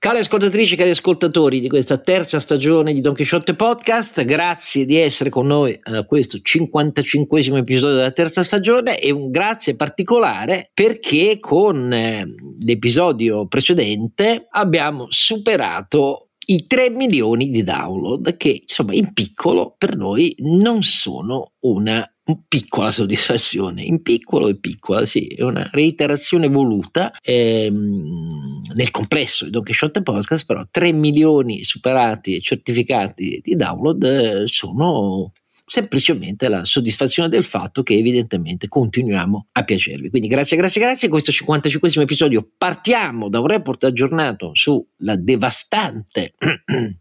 Cari ascoltatrici, cari ascoltatori di questa terza stagione di Don Quixote Podcast, grazie di essere con noi a questo 55 episodio della terza stagione e un grazie particolare perché con eh, l'episodio precedente abbiamo superato i 3 milioni di download che insomma in piccolo per noi non sono una piccola soddisfazione, in piccolo e piccola, sì, è una reiterazione voluta ehm, nel complesso di Don Quixote Podcast, però 3 milioni superati e certificati di download eh, sono semplicemente la soddisfazione del fatto che evidentemente continuiamo a piacervi. Quindi grazie, grazie, grazie. Questo 55 episodio partiamo da un report aggiornato sulla devastante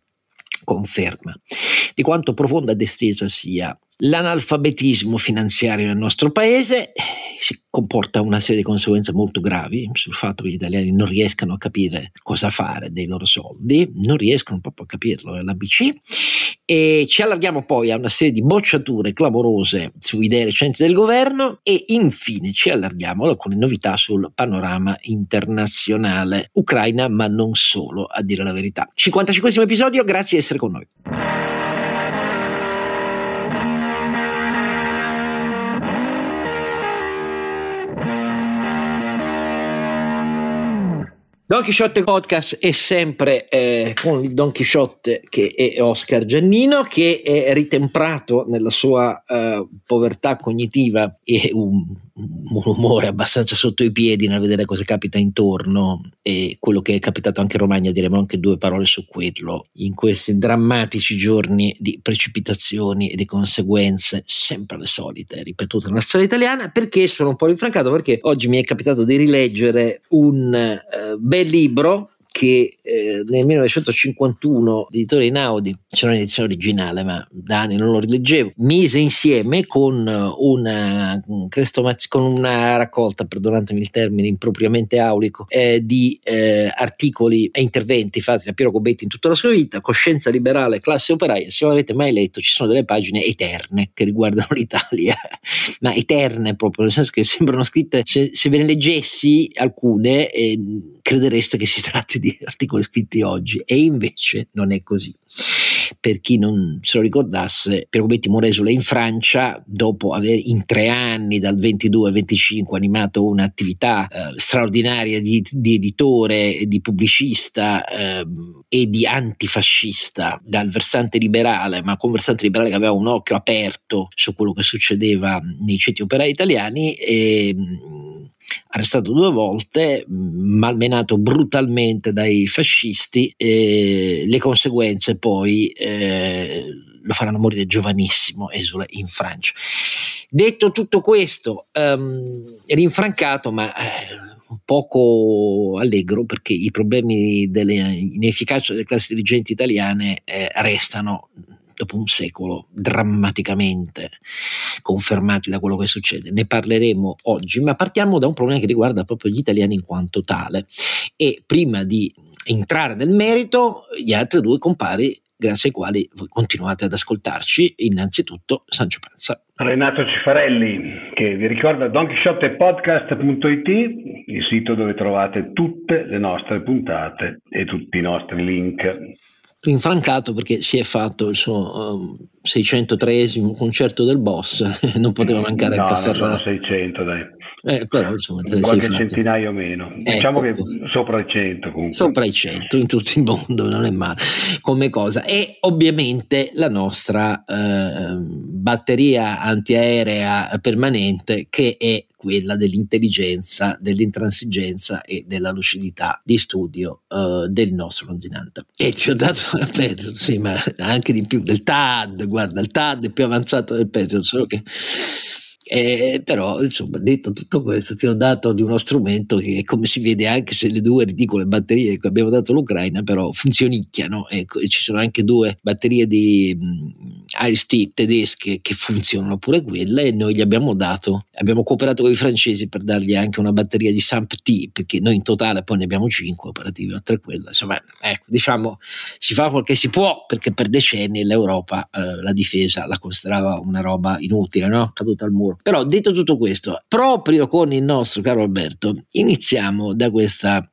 conferma di quanto profonda ed estesa sia L'analfabetismo finanziario nel nostro paese eh, comporta una serie di conseguenze molto gravi sul fatto che gli italiani non riescano a capire cosa fare dei loro soldi, non riescono proprio a capirlo, è l'ABC, e ci allarghiamo poi a una serie di bocciature clamorose su idee recenti del governo e infine ci allarghiamo ad alcune novità sul panorama internazionale Ucraina, ma non solo, a dire la verità. 55 episodio, grazie di essere con noi. Don Chisciotte Podcast è sempre eh, con il Don Chisciotte che è Oscar Giannino, che è ritemprato nella sua eh, povertà cognitiva e un, un, umore abbastanza sotto i piedi nel vedere cosa capita intorno e quello che è capitato anche a Romagna, diremo anche due parole su quello, in questi drammatici giorni di precipitazioni e di conseguenze sempre le solite, ripetute nella storia italiana, perché sono un po' rinfrancato, perché oggi mi è capitato di rileggere un eh, bel libro che eh, nel 1951 l'editore Inaudi, c'era un'edizione originale ma da anni non lo rileggevo, mise insieme con una, con una raccolta, perdonatemi il termine impropriamente aulico, eh, di eh, articoli e interventi fatti da Piero Gobetti in tutta la sua vita, Coscienza liberale, classe operaia, se non avete mai letto ci sono delle pagine eterne che riguardano l'Italia, ma eterne proprio, nel senso che sembrano scritte, se, se ve ne leggessi alcune eh, credereste che si tratti di articoli scritti oggi e invece non è così. Per chi non se lo ricordasse, Pierrobetti Moresole in Francia, dopo aver in tre anni, dal 22 al 25, animato un'attività eh, straordinaria di, di, editore, di pubblicista eh, e di antifascista dal versante liberale, ma con versante liberale che aveva un occhio aperto su quello che succedeva nei ceti operai italiani. E, arrestato due volte, malmenato brutalmente dai fascisti e le conseguenze poi eh, lo faranno morire giovanissimo, esule in Francia. Detto tutto questo, um, rinfrancato, ma eh, poco allegro perché i problemi dell'inefficacia delle classi dirigenti italiane eh, restano dopo un secolo drammaticamente confermati da quello che succede. Ne parleremo oggi, ma partiamo da un problema che riguarda proprio gli italiani in quanto tale e prima di entrare nel merito, gli altri due compari grazie ai quali voi continuate ad ascoltarci, innanzitutto Sancio Panza. Renato Cifarelli, che vi ricorda donchisciottepodcast.it, il sito dove trovate tutte le nostre puntate e tutti i nostri link rinfrancato perché si è fatto il suo um, 603 concerto del boss, non poteva mancare no, il caffè. No, sono 600 dai. Eh, però insomma qualche centinaio meno. Ecco, diciamo che sopra i 100 comunque. sopra i 100 in tutto il mondo non è male come cosa. E ovviamente la nostra eh, batteria antiaerea permanente che è quella dell'intelligenza, dell'intransigenza e della lucidità di studio uh, del nostro continente. E ti ho dato a Petro, sì, ma anche di più, del TAD, guarda, il TAD è più avanzato del Petro, solo che eh, però, insomma, detto tutto questo, ti ho dato di uno strumento che, come si vede, anche se le due ridicole batterie che abbiamo dato all'Ucraina, però funzionicchiano. Ecco, ci sono anche due batterie di Iris-T tedesche che funzionano pure quelle, e noi gli abbiamo dato, abbiamo cooperato con i francesi per dargli anche una batteria di SAMP-T, perché noi in totale poi ne abbiamo cinque operative oltre a quella. Insomma, ecco, diciamo, si fa quel che si può, perché per decenni l'Europa eh, la difesa la considerava una roba inutile, no? caduta al muro. Però detto tutto questo, proprio con il nostro caro Alberto, iniziamo da questa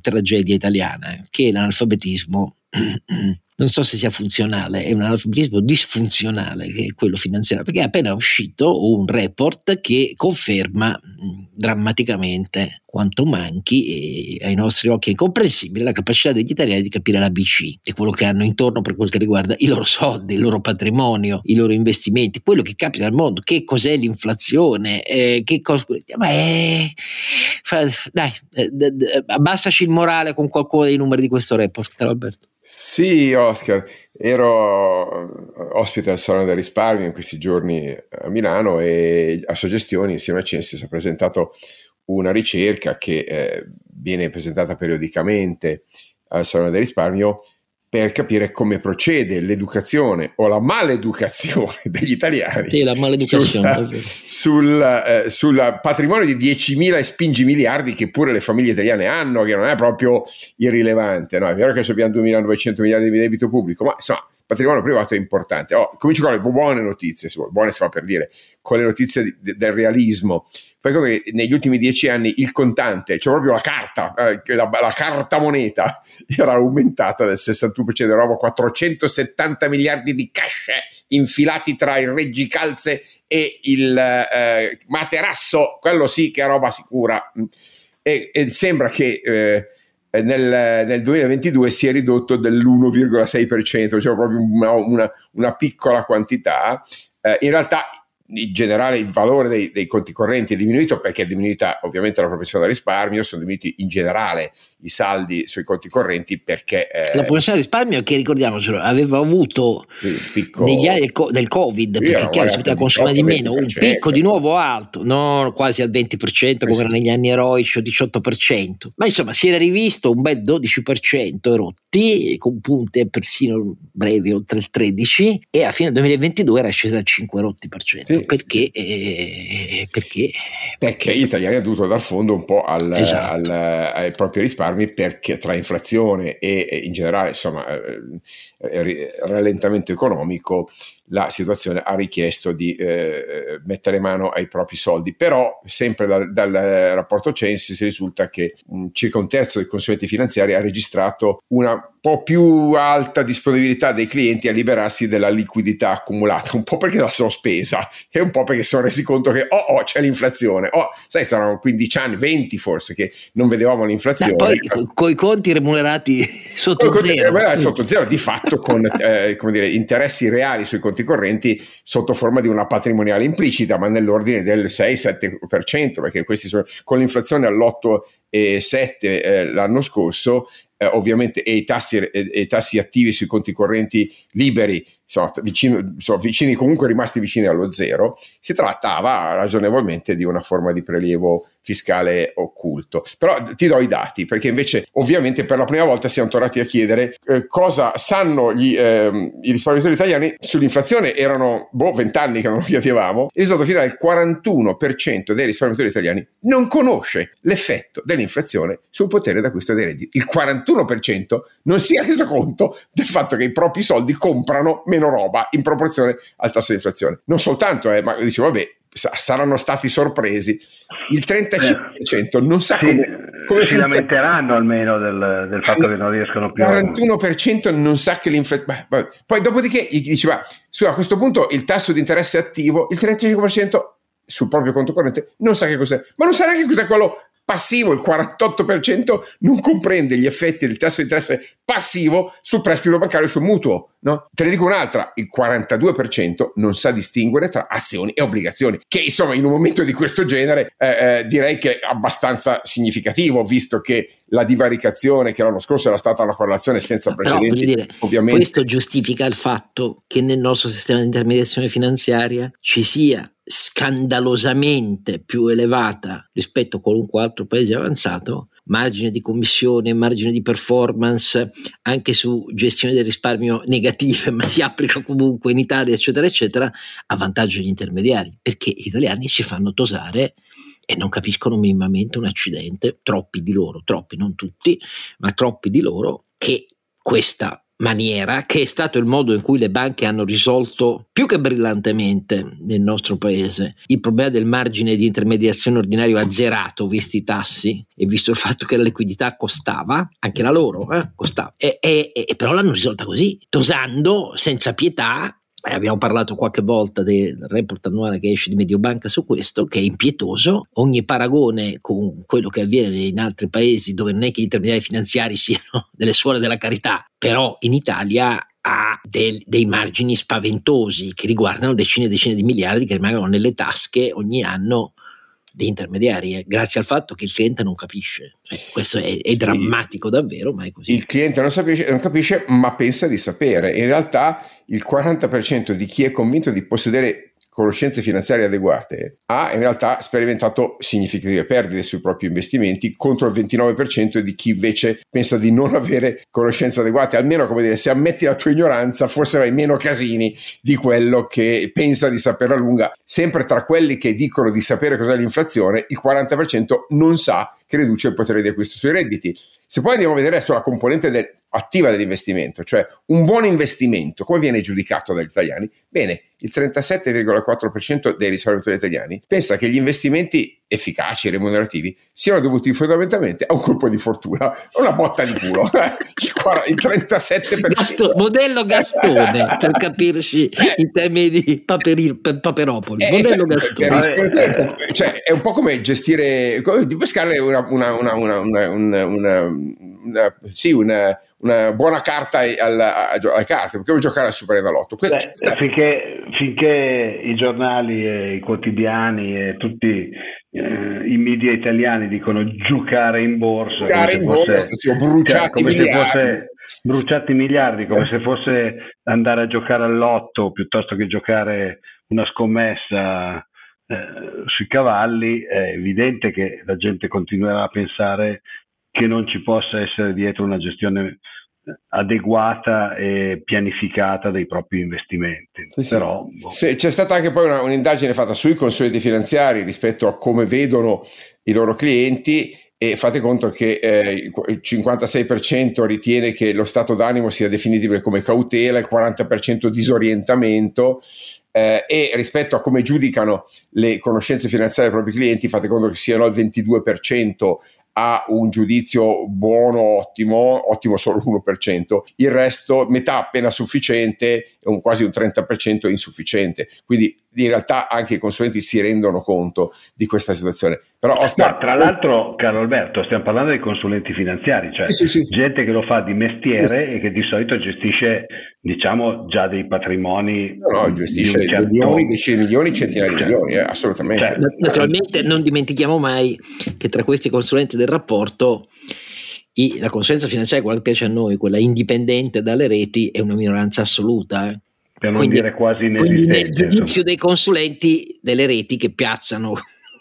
tragedia italiana che è l'analfabetismo non so se sia funzionale, è un analfabetismo disfunzionale che è quello finanziario, perché è appena uscito un report che conferma drammaticamente quanto manchi e ai nostri occhi è incomprensibile la capacità degli italiani di capire la BC e quello che hanno intorno per quel che riguarda i loro soldi, il loro patrimonio, i loro investimenti, quello che capita al mondo, che cos'è l'inflazione, eh, che cosa... Fa, dai, eh, abbassaci il morale con qualcuno dei numeri di questo report, caro Alberto. Sì, Oscar, ero ospite al Salone del Risparmio in questi giorni a Milano e a Soggestioni insieme a Censis ha presentato una ricerca che eh, viene presentata periodicamente al Salone del Risparmio per capire come procede l'educazione o la maleducazione degli italiani sì, la maleducazione, sul, sul, eh, sul, patrimonio di 10.000 e spingi miliardi che pure le famiglie italiane hanno, che non è proprio irrilevante. No? È vero che abbiamo 2.900 miliardi di debito pubblico, ma insomma patrimonio privato è importante. Oh, comincio con le buone notizie, buone si fa per dire, con le notizie di, del realismo. Poi come negli ultimi dieci anni il contante, cioè proprio la carta, eh, la, la, carta moneta era aumentata del 61%, eravamo 470 miliardi di cash infilati tra il reggicalze e il eh, materasso, quello sì che è roba sicura. E, e sembra che... Eh, nel, nel, 2022 si è ridotto dell'1,6%, cioè proprio una, una, una piccola quantità. Eh, in realtà in generale il valore dei, dei, conti correnti è diminuito perché è diminuita ovviamente la propensione al risparmio, sono diminuiti in generale i saldi sui conti correnti perché... Eh, la propensione al risparmio che ricordiamocelo aveva avuto picco, negli anni del, del Covid, perché chiaro si poteva consumare di meno, un picco di nuovo alto, non quasi al 20% come era negli anni eroici o 18%, ma insomma si era rivisto un bel 12% erotti con punte persino brevi oltre il 13% e a fine 2022 era scesa al 5 erotti per cento. Sì perché, eh, perché, perché gli italiani hanno dovuto dar fondo un po' al, esatto. al, ai propri risparmi perché tra inflazione e in generale insomma eh, rallentamento economico la situazione ha richiesto di eh, mettere mano ai propri soldi. Però, sempre dal, dal rapporto Censis risulta che mh, circa un terzo dei consulenti finanziari ha registrato una po' più alta disponibilità dei clienti a liberarsi della liquidità accumulata, un po' perché la sono spesa e un po' perché sono resi conto che oh, oh c'è l'inflazione, oh, sai, saranno 15 anni, 20 forse che non vedevamo l'inflazione. Beh, poi con i conti remunerati sotto zero. Remunerati sotto zero, di fatto con eh, dire, interessi reali sui conti correnti sotto forma di una patrimoniale implicita, ma nell'ordine del 6-7%, perché questi sono con l'inflazione all'8,7 eh, l'anno scorso, eh, ovviamente e i, tassi, e, e i tassi attivi sui conti correnti liberi sono, vicino, sono vicini, comunque rimasti vicini allo zero, si trattava ragionevolmente di una forma di prelievo fiscale occulto. Però ti do i dati, perché invece ovviamente per la prima volta siamo tornati a chiedere eh, cosa sanno gli, eh, i risparmiatori italiani sull'inflazione. Erano boh, 20 anni che non lo chiedevamo. Il risultato finale il 41% dei risparmiatori italiani non conosce l'effetto dell'inflazione sul potere d'acquisto dei redditi. Il 41% non si è reso conto del fatto che i propri soldi comprano meno roba in proporzione al tasso di inflazione. Non soltanto, eh, ma dice vabbè, saranno stati sorpresi. Il 35% non sa sì, come, come si funziona. lamenteranno almeno del, del fatto che non riescono più. Il 41% non sa che l'inflazione. Poi, dopodiché gli diceva: su, a questo punto il tasso di interesse attivo, il 35% sul proprio conto corrente non sa che cos'è, ma non sa neanche cos'è quello passivo, il 48% non comprende gli effetti del tasso di interesse passivo sul prestito bancario e sul mutuo. No? Te ne dico un'altra, il 42% non sa distinguere tra azioni e obbligazioni, che insomma in un momento di questo genere eh, eh, direi che è abbastanza significativo, visto che la divaricazione che l'anno scorso era stata una correlazione senza precedenti. Dire, ovviamente... Questo giustifica il fatto che nel nostro sistema di intermediazione finanziaria ci sia scandalosamente più elevata rispetto a qualunque altro paese avanzato, margine di commissione, margine di performance, anche su gestione del risparmio negative, ma si applica comunque in Italia, eccetera, eccetera, a vantaggio degli intermediari, perché gli italiani ci fanno tosare e non capiscono minimamente un accidente, troppi di loro, troppi, non tutti, ma troppi di loro, che questa maniera, che è stato il modo in cui le banche hanno risolto più che brillantemente nel nostro paese il problema del margine di intermediazione ordinario azzerato, visti i tassi e visto il fatto che la liquidità costava, anche la loro eh, costava, e, e, e però l'hanno risolta così, tosando senza pietà eh, abbiamo parlato qualche volta del report annuale che esce di Mediobanca su questo, che è impietoso. Ogni paragone con quello che avviene in altri paesi dove non è che gli intermediari finanziari siano delle suore della carità, però in Italia ha del, dei margini spaventosi che riguardano decine e decine di miliardi che rimangono nelle tasche ogni anno di intermediari, eh, grazie al fatto che il cliente non capisce. Cioè, questo è, è sì. drammatico davvero, ma è così. Il cliente non, sapisce, non capisce, ma pensa di sapere. In realtà il 40% di chi è convinto di possedere conoscenze finanziarie adeguate, ha in realtà sperimentato significative perdite sui propri investimenti contro il 29% di chi invece pensa di non avere conoscenze adeguate. Almeno, come dire, se ammetti la tua ignoranza, forse avrai meno casini di quello che pensa di sapere a lunga. Sempre tra quelli che dicono di sapere cos'è l'inflazione, il 40% non sa che riduce il potere di acquisto sui redditi. Se poi andiamo a vedere sulla componente del, attiva dell'investimento, cioè un buon investimento, come viene giudicato dagli italiani? Bene, il 37,4% dei risparmiatori italiani pensa che gli investimenti efficaci e remunerativi siano dovuti fondamentalmente a un colpo di fortuna, una botta di culo. il 37%. Gasto, modello Gastone, per capirci in termini di paperi, paperopoli. Eh, modello Gastone. Cioè, è un po' come gestire, di pescare una, una, una, una una, sì, una, una, buona carta alla, alle carte, perché vuoi giocare al Super Enalotto. Que- Beh, finché, finché, i giornali e i quotidiani e tutti eh, i media italiani dicono giocare in borsa, giocare in fosse, borsa, sì, bruciati cioè, miliardi. bruciati miliardi, come se fosse andare a giocare all'otto piuttosto che giocare una scommessa eh, sui cavalli, è evidente che la gente continuerà a pensare che non ci possa essere dietro una gestione eh, adeguata e pianificata dei propri investimenti. Sì, Però, boh. sì. c'è stata anche poi una, un'indagine fatta sui consulenti finanziari rispetto a come vedono i loro clienti e fate conto che eh, il 56% ritiene che lo stato d'animo sia definibile come cautela, il 40% disorientamento eh, e rispetto a come giudicano le conoscenze finanziarie dei propri clienti, fate conto che siano al 22% ha un giudizio buono, ottimo, ottimo solo l'1%, il resto metà appena sufficiente, un, quasi un 30% insufficiente. Quindi in realtà anche i consulenti si rendono conto di questa situazione. Però Oscar, no, tra l'altro, caro Alberto, stiamo parlando dei consulenti finanziari, cioè sì, sì, sì. gente che lo fa di mestiere e che di solito gestisce, diciamo, già dei patrimoni. No, no gestisce di certo... milioni, decine di milioni, centinaia di milioni, eh, assolutamente. Cioè, naturalmente non dimentichiamo mai che tra questi consulenti del rapporto i, la consulenza finanziaria, quella che piace a noi, quella indipendente dalle reti, è una minoranza assoluta. Eh per non quindi, dire quasi inesistente. Quindi nel giudizio dei consulenti delle reti che piazzano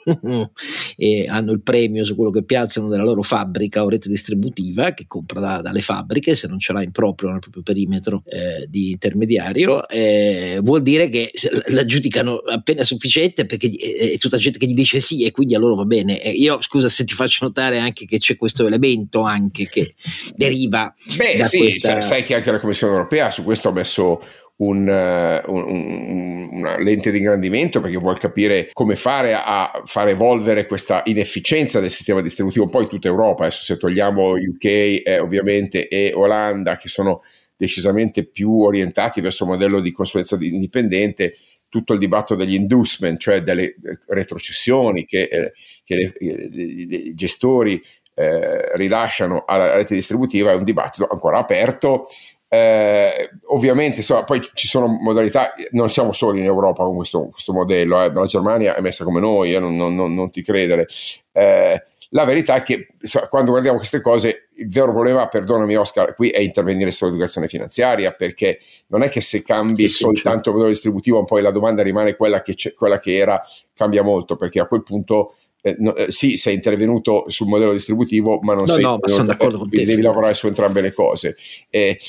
e hanno il premio su quello che piazzano della loro fabbrica o rete distributiva che compra da, dalle fabbriche se non ce l'ha in proprio nel proprio perimetro eh, di intermediario. Eh, vuol dire che la giudicano appena sufficiente perché è tutta gente che gli dice sì e quindi a loro va bene. E io scusa se ti faccio notare anche che c'è questo elemento anche che deriva Beh, da sì, questa... sai che anche la Commissione europea su questo ha messo un, eh, un, una lente di ingrandimento perché vuol capire come fare a far evolvere questa inefficienza del sistema distributivo un po' in tutta Europa. Adesso se togliamo UK eh, ovviamente e Olanda che sono decisamente più orientati verso un modello di consulenza indipendente, tutto il dibattito degli inducement, cioè delle retrocessioni che, eh, che i gestori eh, rilasciano alla rete distributiva, è un dibattito ancora aperto eh, ovviamente insomma, poi ci sono modalità, non siamo soli in Europa con questo, questo modello, eh. la Germania è messa come noi, eh, non, non, non, non, ti credere. Eh, la verità è che so, quando guardiamo queste cose, il vero problema, perdonami Oscar, qui è intervenire sull'educazione finanziaria, perché non è che se cambi sì, soltanto il modello distributivo, poi la domanda rimane quella che, quella che era, cambia molto, perché a quel punto eh, no, eh, sì, sei intervenuto sul modello distributivo, ma non no, sei no, ma sono d'accordo con te. Devi lavorare su entrambe le cose. Eh,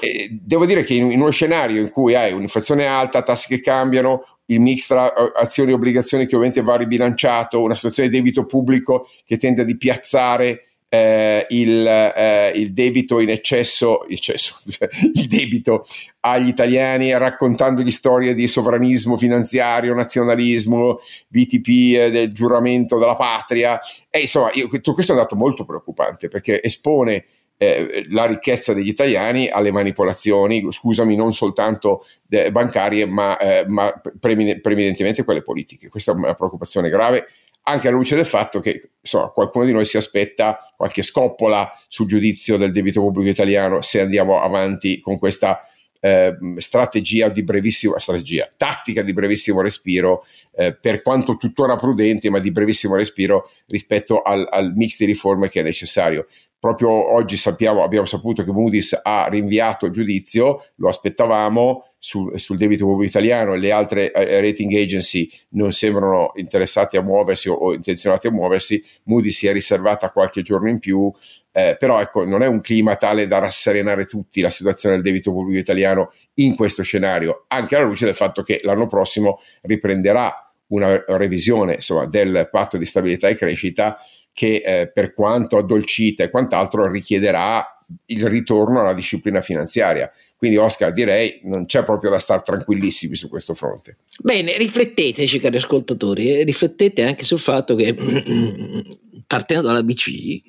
eh, devo dire che in, in, uno scenario in cui hai un'inflazione alta, tassi che cambiano, il mix tra eh, azioni e obbligazioni che ovviamente va ribilanciato, una situazione di debito pubblico che tende a piazzare eh, il, eh, il, debito in eccesso, eccesso il debito agli italiani raccontandogli storie di sovranismo finanziario, nazionalismo, BTP eh, del giuramento della patria. E insomma, io, questo è un dato molto preoccupante perché espone eh, la ricchezza degli italiani alle manipolazioni, scusami, non soltanto de- bancarie, ma, eh, ma preeminentemente quelle politiche. Questa è una preoccupazione grave anche alla luce del fatto che insomma, qualcuno di noi si aspetta qualche scoppola sul giudizio del debito pubblico italiano se andiamo avanti con questa eh, strategia di brevissimo strategia, tattica di brevissimo respiro, eh, per quanto tuttora prudente, ma di brevissimo respiro rispetto al, al mix di riforme che è necessario. Proprio oggi sappiamo, abbiamo saputo che Moody's ha rinviato il giudizio, lo aspettavamo sul, sul debito pubblico italiano e le altre eh, rating agency non sembrano interessati a muoversi o, o, intenzionati a muoversi. Moody's si è riservata qualche giorno in più, eh, però ecco, non è un clima tale da rasserenare tutti la situazione del debito pubblico italiano in questo scenario, anche alla luce del fatto che l'anno prossimo riprenderà una revisione insomma, del patto di stabilità e crescita che eh, per quanto addolcita e quant'altro richiederà il ritorno alla disciplina finanziaria. Quindi Oscar direi non c'è proprio da stare tranquillissimi su questo fronte. Bene, rifletteteci cari ascoltatori, riflettete anche sul fatto che partendo dalla BC, eh,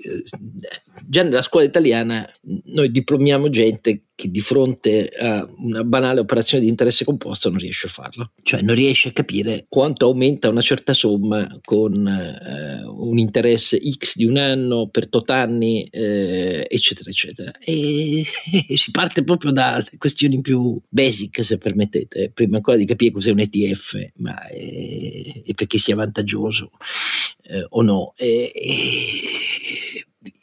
già nella scuola italiana noi diplomiamo gente che di fronte a una banale operazione di interesse composto non riesce a farlo, cioè non riesce a capire quanto aumenta una certa somma con eh, un interesse X di un anno per tot anni, eh, eccetera, eccetera. E, e, si parte proprio dalle questioni più basic, se permettete, prima ancora di capire cos'è un ETF ma, e, e perché sia vantaggioso eh, o no. E,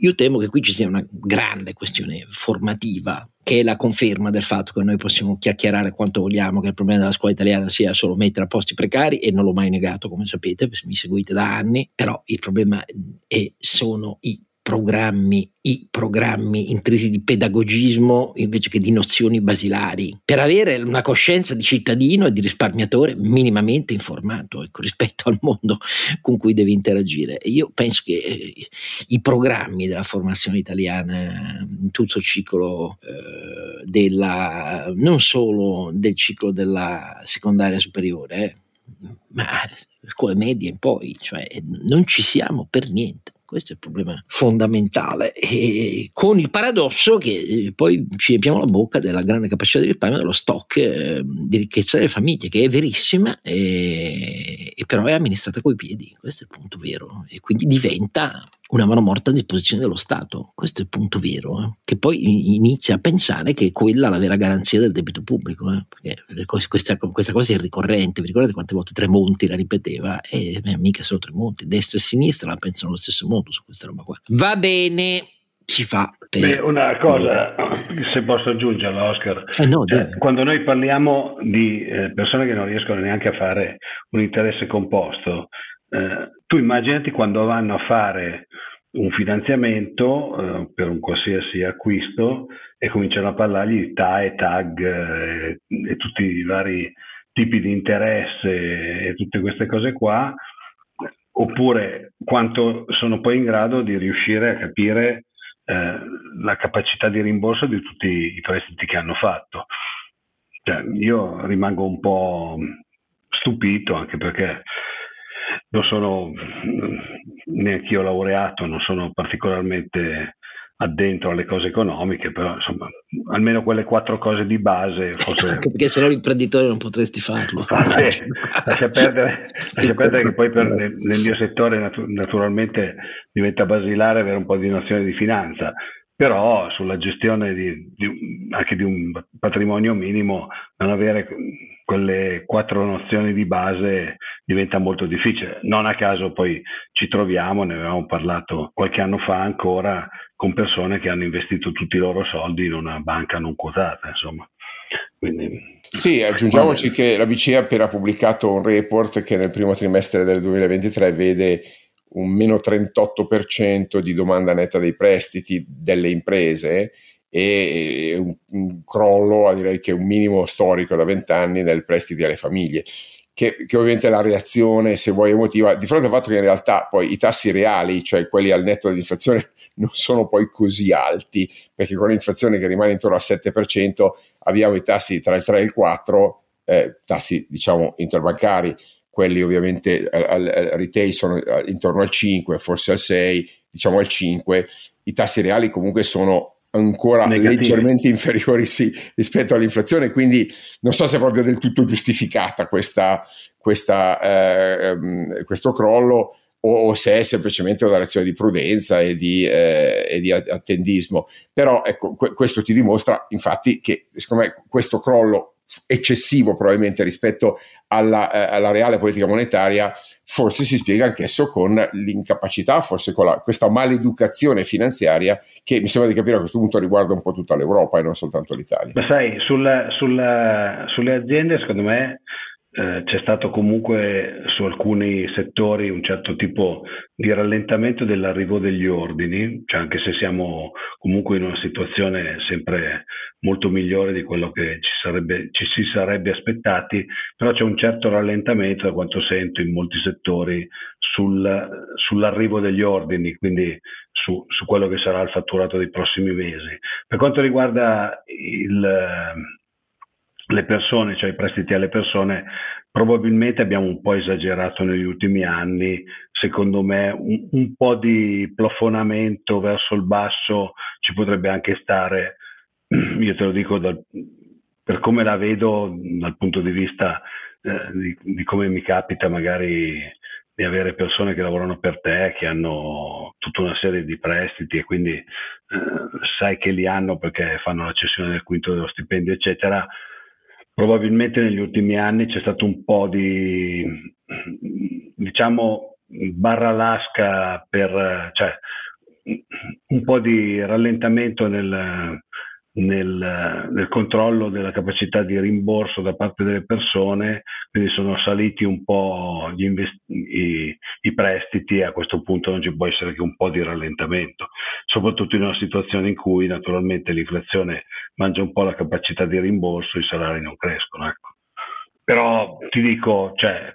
io temo che qui ci sia una grande questione formativa che è la conferma del fatto che noi possiamo chiacchierare quanto vogliamo che il problema della scuola italiana sia solo mettere a posti precari e non l'ho mai negato come sapete, mi seguite da anni, però il problema è, sono i programmi, i programmi intrisi di pedagogismo invece che di nozioni basilari, per avere una coscienza di cittadino e di risparmiatore minimamente informato ecco, rispetto al mondo con cui deve interagire. Io penso che eh, i programmi della formazione italiana in tutto il ciclo eh, della, non solo del ciclo della secondaria superiore, eh, ma scuole medie in poi, cioè non ci siamo per niente. Questo è il problema fondamentale. E con il paradosso che eh, poi ci riempiamo la bocca della grande capacità di risparmio dello stock eh, di ricchezza delle famiglie, che è verissima, e, e però è amministrata coi piedi. Questo è il punto vero. E quindi diventa una mano morta a disposizione dello Stato. Questo è il punto vero, eh? che poi inizia a pensare che è quella la vera garanzia del debito pubblico, eh? perché questa, questa, cosa è ricorrente, vi ricordate quante volte Tremonti la ripeteva? E eh, mica solo Tremonti, destra e sinistra la pensano allo stesso modo su questa roba qua. Va bene, si fa. Per... Beh, una cosa, se posso aggiungerla Oscar, eh no, cioè, quando noi parliamo di eh, persone che non riescono neanche a fare un interesse composto, eh, tu immaginati quando vanno a fare un finanziamento eh, per un qualsiasi acquisto e cominciano a parlargli di TAE, TAG eh, e tutti i vari tipi di interesse e tutte queste cose qua, oppure quanto sono poi in grado di riuscire a capire eh, la capacità di rimborso di tutti i prestiti che hanno fatto. Cioè, io rimango un po' stupito anche perché non sono neanche io laureato, non sono particolarmente addentro alle cose economiche, però insomma, almeno quelle quattro cose di base. Forse... Anche perché se no l'imprenditore non potresti farlo. Eh, lascia, perdere, lascia perdere che poi per, nel, mio settore natu- naturalmente diventa basilare avere un po' di nozione di finanza, però sulla gestione di, di, anche di un patrimonio minimo non avere quelle quattro nozioni di base diventa molto difficile. Non a caso poi ci troviamo, ne avevamo parlato qualche anno fa ancora, con persone che hanno investito tutti i loro soldi in una banca non quotata, insomma. Quindi, sì, aggiungiamoci che la BCE ha appena pubblicato un report che nel primo trimestre del 2023 vede un meno 38% di domanda netta dei prestiti delle imprese e un, un crollo, direi che un minimo storico da 20 anni, del prestiti alle famiglie che, che, ovviamente la reazione, se vuoi, emotiva, di fronte al fatto che in realtà poi i tassi reali, cioè quelli al netto dell'inflazione, non sono poi così alti, perché con l'inflazione che rimane intorno al 7%, abbiamo i tassi tra il 3 e il 4, eh, tassi diciamo interbancari, quelli ovviamente al, al retail sono intorno al 5, forse al 6, diciamo al 5, i tassi reali comunque sono ancora Negativi. leggermente inferiori sì, rispetto all'inflazione, quindi non so se è proprio del tutto giustificata questa, questa, eh, ehm, questo crollo o, o, se è semplicemente una reazione di prudenza e di, eh, e di attendismo. Però ecco, que- questo ti dimostra infatti che secondo me questo crollo eccessivo probabilmente rispetto alla, eh, alla reale politica monetaria forse si spiega anch'esso con l'incapacità, forse con la, questa maleducazione finanziaria che mi sembra di capire a questo punto riguarda un po' tutta l'Europa e non soltanto l'Italia. Ma sai, sul, sul, sulle aziende secondo me eh, c'è stato comunque su alcuni settori un certo tipo di rallentamento dell'arrivo degli ordini, cioè anche se siamo comunque in una situazione sempre molto migliore di quello che ci, sarebbe, ci si sarebbe aspettati, però c'è un certo rallentamento da quanto sento in molti settori sul, sull'arrivo degli ordini, quindi su, su, quello che sarà il fatturato dei prossimi mesi. Per quanto riguarda il le persone, cioè i prestiti alle persone, probabilmente abbiamo un po' esagerato negli ultimi anni, secondo me un, un po' di plafonamento verso il basso ci potrebbe anche stare, io te lo dico dal, per come la vedo dal punto di vista eh, di, di come mi capita magari di avere persone che lavorano per te, che hanno tutta una serie di prestiti e quindi eh, sai che li hanno perché fanno la cessione del quinto dello stipendio, eccetera probabilmente negli ultimi anni c'è stato un po' di, diciamo, barra lasca per, cioè, un po' di rallentamento nel, nel, nel, controllo della capacità di rimborso da parte delle persone, quindi sono saliti un po' invest- i, i, prestiti e a questo punto non ci può essere che un po' di rallentamento, soprattutto in una situazione in cui naturalmente l'inflazione mangia un po' la capacità di rimborso, i salari non crescono. Ecco. Però ti dico, cioè,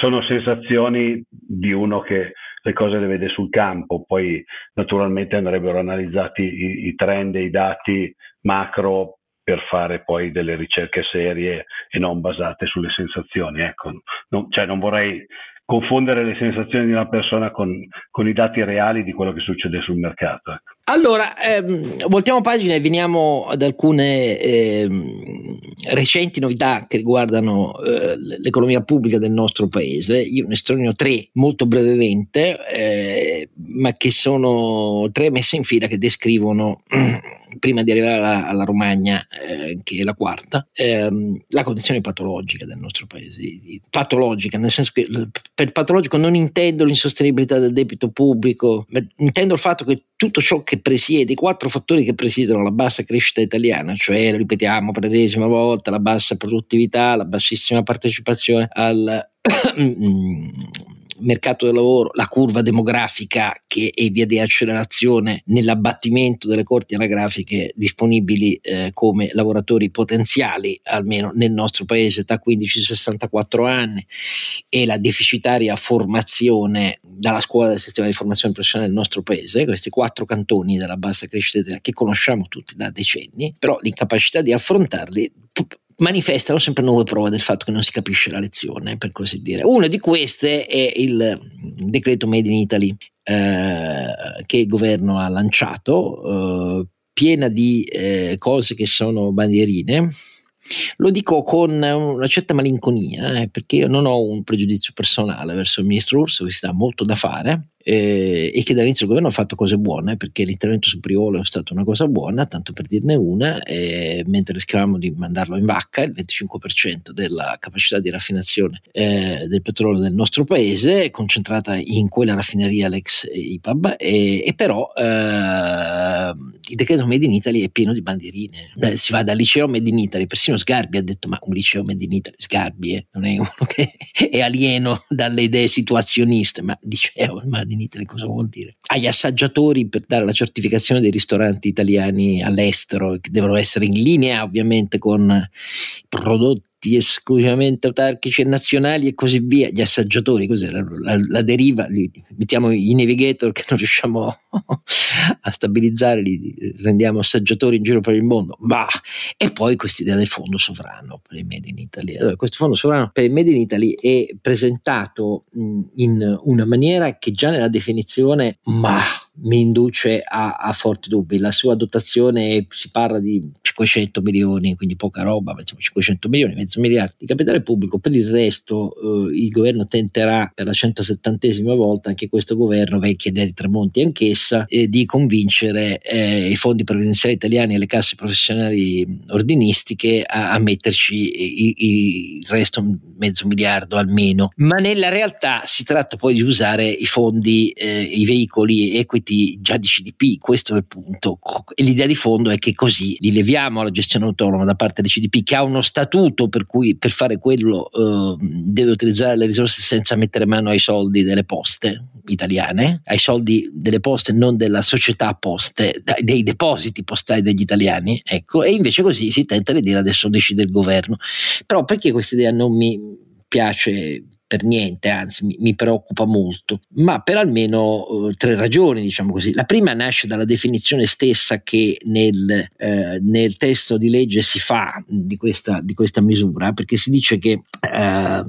sono sensazioni di uno che le cose le vede sul campo, poi naturalmente andrebbero analizzati i, i trend e i dati macro per fare poi delle ricerche serie e non basate sulle sensazioni. Ecco, non, cioè non vorrei confondere le sensazioni di una persona con, con, i dati reali di quello che succede sul mercato. Ecco. Allora, ehm, voltiamo pagina e veniamo ad alcune ehm, recenti novità che riguardano eh, l'economia pubblica del nostro paese. Io ne stronio tre molto brevemente, eh, ma che sono tre messe in fila che descrivono prima di arrivare alla, alla Romagna, eh, che è la quarta, ehm, la condizione patologica del nostro paese. Patologica, nel senso che per patologico non intendo l'insostenibilità del debito pubblico, ma intendo il fatto che tutto ciò che presiede, i quattro fattori che presiedono la bassa crescita italiana, cioè, ripetiamo per l'ennesima volta, la bassa produttività, la bassissima partecipazione al mercato del lavoro, la curva demografica che è via di accelerazione nell'abbattimento delle corti anagrafiche disponibili eh, come lavoratori potenziali, almeno nel nostro paese, da 15-64 anni, e la deficitaria formazione dalla scuola del sistema di formazione professionale del nostro paese, questi quattro cantoni della bassa crescita che conosciamo tutti da decenni, però l'incapacità di affrontarli manifestano sempre nuove prove del fatto che non si capisce la lezione, per così dire. Una di queste è il decreto Made in Italy eh, che il governo ha lanciato, eh, piena di eh, cose che sono bandierine. Lo dico con una certa malinconia, eh, perché io non ho un pregiudizio personale verso il ministro Urso, che si dà molto da fare, eh, e che dall'inizio del governo ha fatto cose buone perché l'intervento su Priolo è stata una cosa buona, tanto per dirne una, eh, mentre rischiavamo di mandarlo in vacca, il 25% della capacità di raffinazione eh, del petrolio del nostro paese concentrata in quella raffineria l'ex IPAB e, e però eh, il decreto Made in Italy è pieno di bandierine, Beh, si va dal liceo Made in Italy, persino Sgarbi ha detto ma un liceo Made in Italy, Sgarbi eh, non è uno che è alieno dalle idee situazioniste, ma liceo Made in Italy cosa vuol dire? Agli assaggiatori per dare la certificazione dei ristoranti italiani all'estero, che devono essere in linea ovviamente con i prodotti progetti esclusivamente autarchici e nazionali e così via, gli assaggiatori, cos'è la, la, la deriva, li, mettiamo i navigator che non riusciamo a stabilizzare, li rendiamo assaggiatori in giro per il mondo, bah. e poi questa idea del fondo sovrano per il Made in Italy. Allora, questo fondo sovrano per il Made in Italy è presentato in una maniera che già nella definizione, ma mi induce a, a, forti dubbi. La sua dotazione si parla di 500 milioni, quindi poca roba, ma insomma 500 milioni, mezzo miliardo di capitale pubblico. Per il resto eh, il governo tenterà per la 170esima volta, anche questo governo, vecchia idea Tremonti anch'essa, eh, di convincere eh, i fondi previdenziali italiani e le casse professionali ordinistiche a, a metterci il resto mezzo miliardo almeno. Ma nella realtà si tratta poi di usare i fondi, eh, i veicoli equity già di CDP, questo è il punto. E l'idea di fondo è che così li leviamo alla gestione autonoma da parte del CDP, che ha uno statuto per cui per fare quello eh, deve utilizzare le risorse senza mettere mano ai soldi delle poste italiane, ai soldi delle poste, non della società poste, dei depositi postali degli italiani, ecco, e invece così si tenta di dire adesso decide il governo. Però perché questa idea non mi piace per niente, anzi mi, mi preoccupa molto, ma per almeno uh, tre ragioni, diciamo così. La prima nasce dalla definizione stessa che nel, eh, nel testo di legge si fa di questa, di questa misura, perché si dice che eh,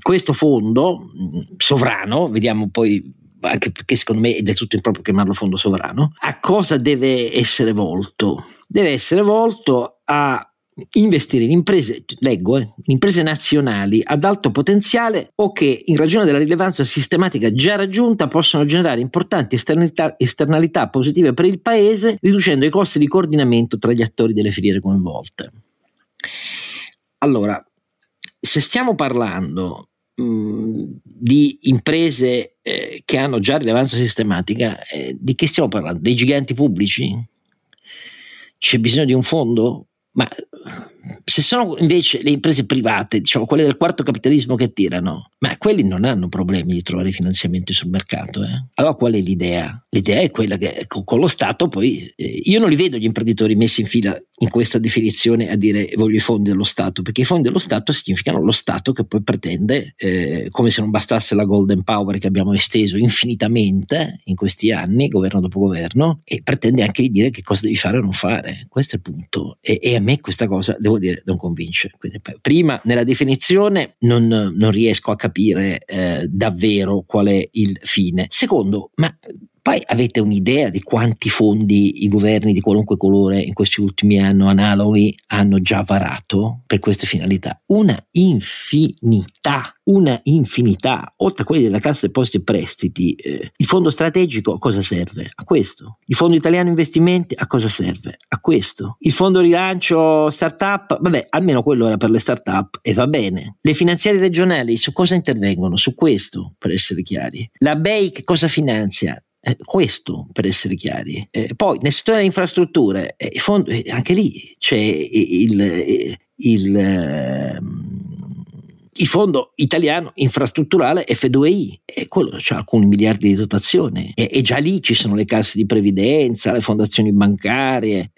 questo fondo mm, sovrano, vediamo poi anche perché secondo me è del tutto improprio chiamarlo fondo sovrano, a cosa deve essere volto? Deve essere volto a investire in imprese, leggo, eh, in imprese nazionali ad alto potenziale o che in ragione della rilevanza sistematica già raggiunta possono generare importanti esternalità, esternalità positive per il Paese, riducendo i costi di coordinamento tra gli attori delle filiere coinvolte. Allora, se stiamo parlando mh, di imprese eh, che hanno già rilevanza sistematica, eh, di che stiamo parlando? Dei giganti pubblici? C'è bisogno di un fondo? Ma se sono invece le imprese private, diciamo quelle del quarto capitalismo che attirano, ma quelli non hanno problemi di trovare finanziamenti sul mercato. Eh? Allora qual è l'idea? L'idea è quella che con, lo Stato poi eh, io non li vedo gli imprenditori messi in fila in questa definizione a dire voglio i fondi dello Stato, perché i fondi dello Stato significano lo Stato che poi pretende, eh, come se non bastasse la Golden Power che abbiamo esteso infinitamente in questi anni, governo dopo governo, e pretende anche di dire che cosa devi fare o non fare. Questo è il punto. E, e a me questa cosa, devo dire, non convince. Quindi, prima, nella definizione non, non riesco a capire eh, davvero qual è il fine. Secondo, ma poi avete un'idea di quanti fondi i governi di qualunque colore in questi ultimi anni analoghi hanno già varato per queste finalità? Una infinità, una infinità. Oltre a quelli della Cassa Depositi e Prestiti, eh, il fondo strategico a cosa serve? A questo. Il fondo italiano investimenti a cosa serve? A questo. Il fondo rilancio startup, vabbè, almeno quello era per le startup e va bene. Le finanziarie regionali su cosa intervengono? Su questo, per essere chiari. La BEI che cosa finanzia? Eh, questo per essere chiari. Eh, poi nel settore delle infrastrutture, eh, fondo, eh, anche lì c'è il, eh, il, ehm, il, fondo italiano infrastrutturale F2I, e quello ha alcuni miliardi di dotazione e, e, già lì ci sono le casse di previdenza, le fondazioni bancarie.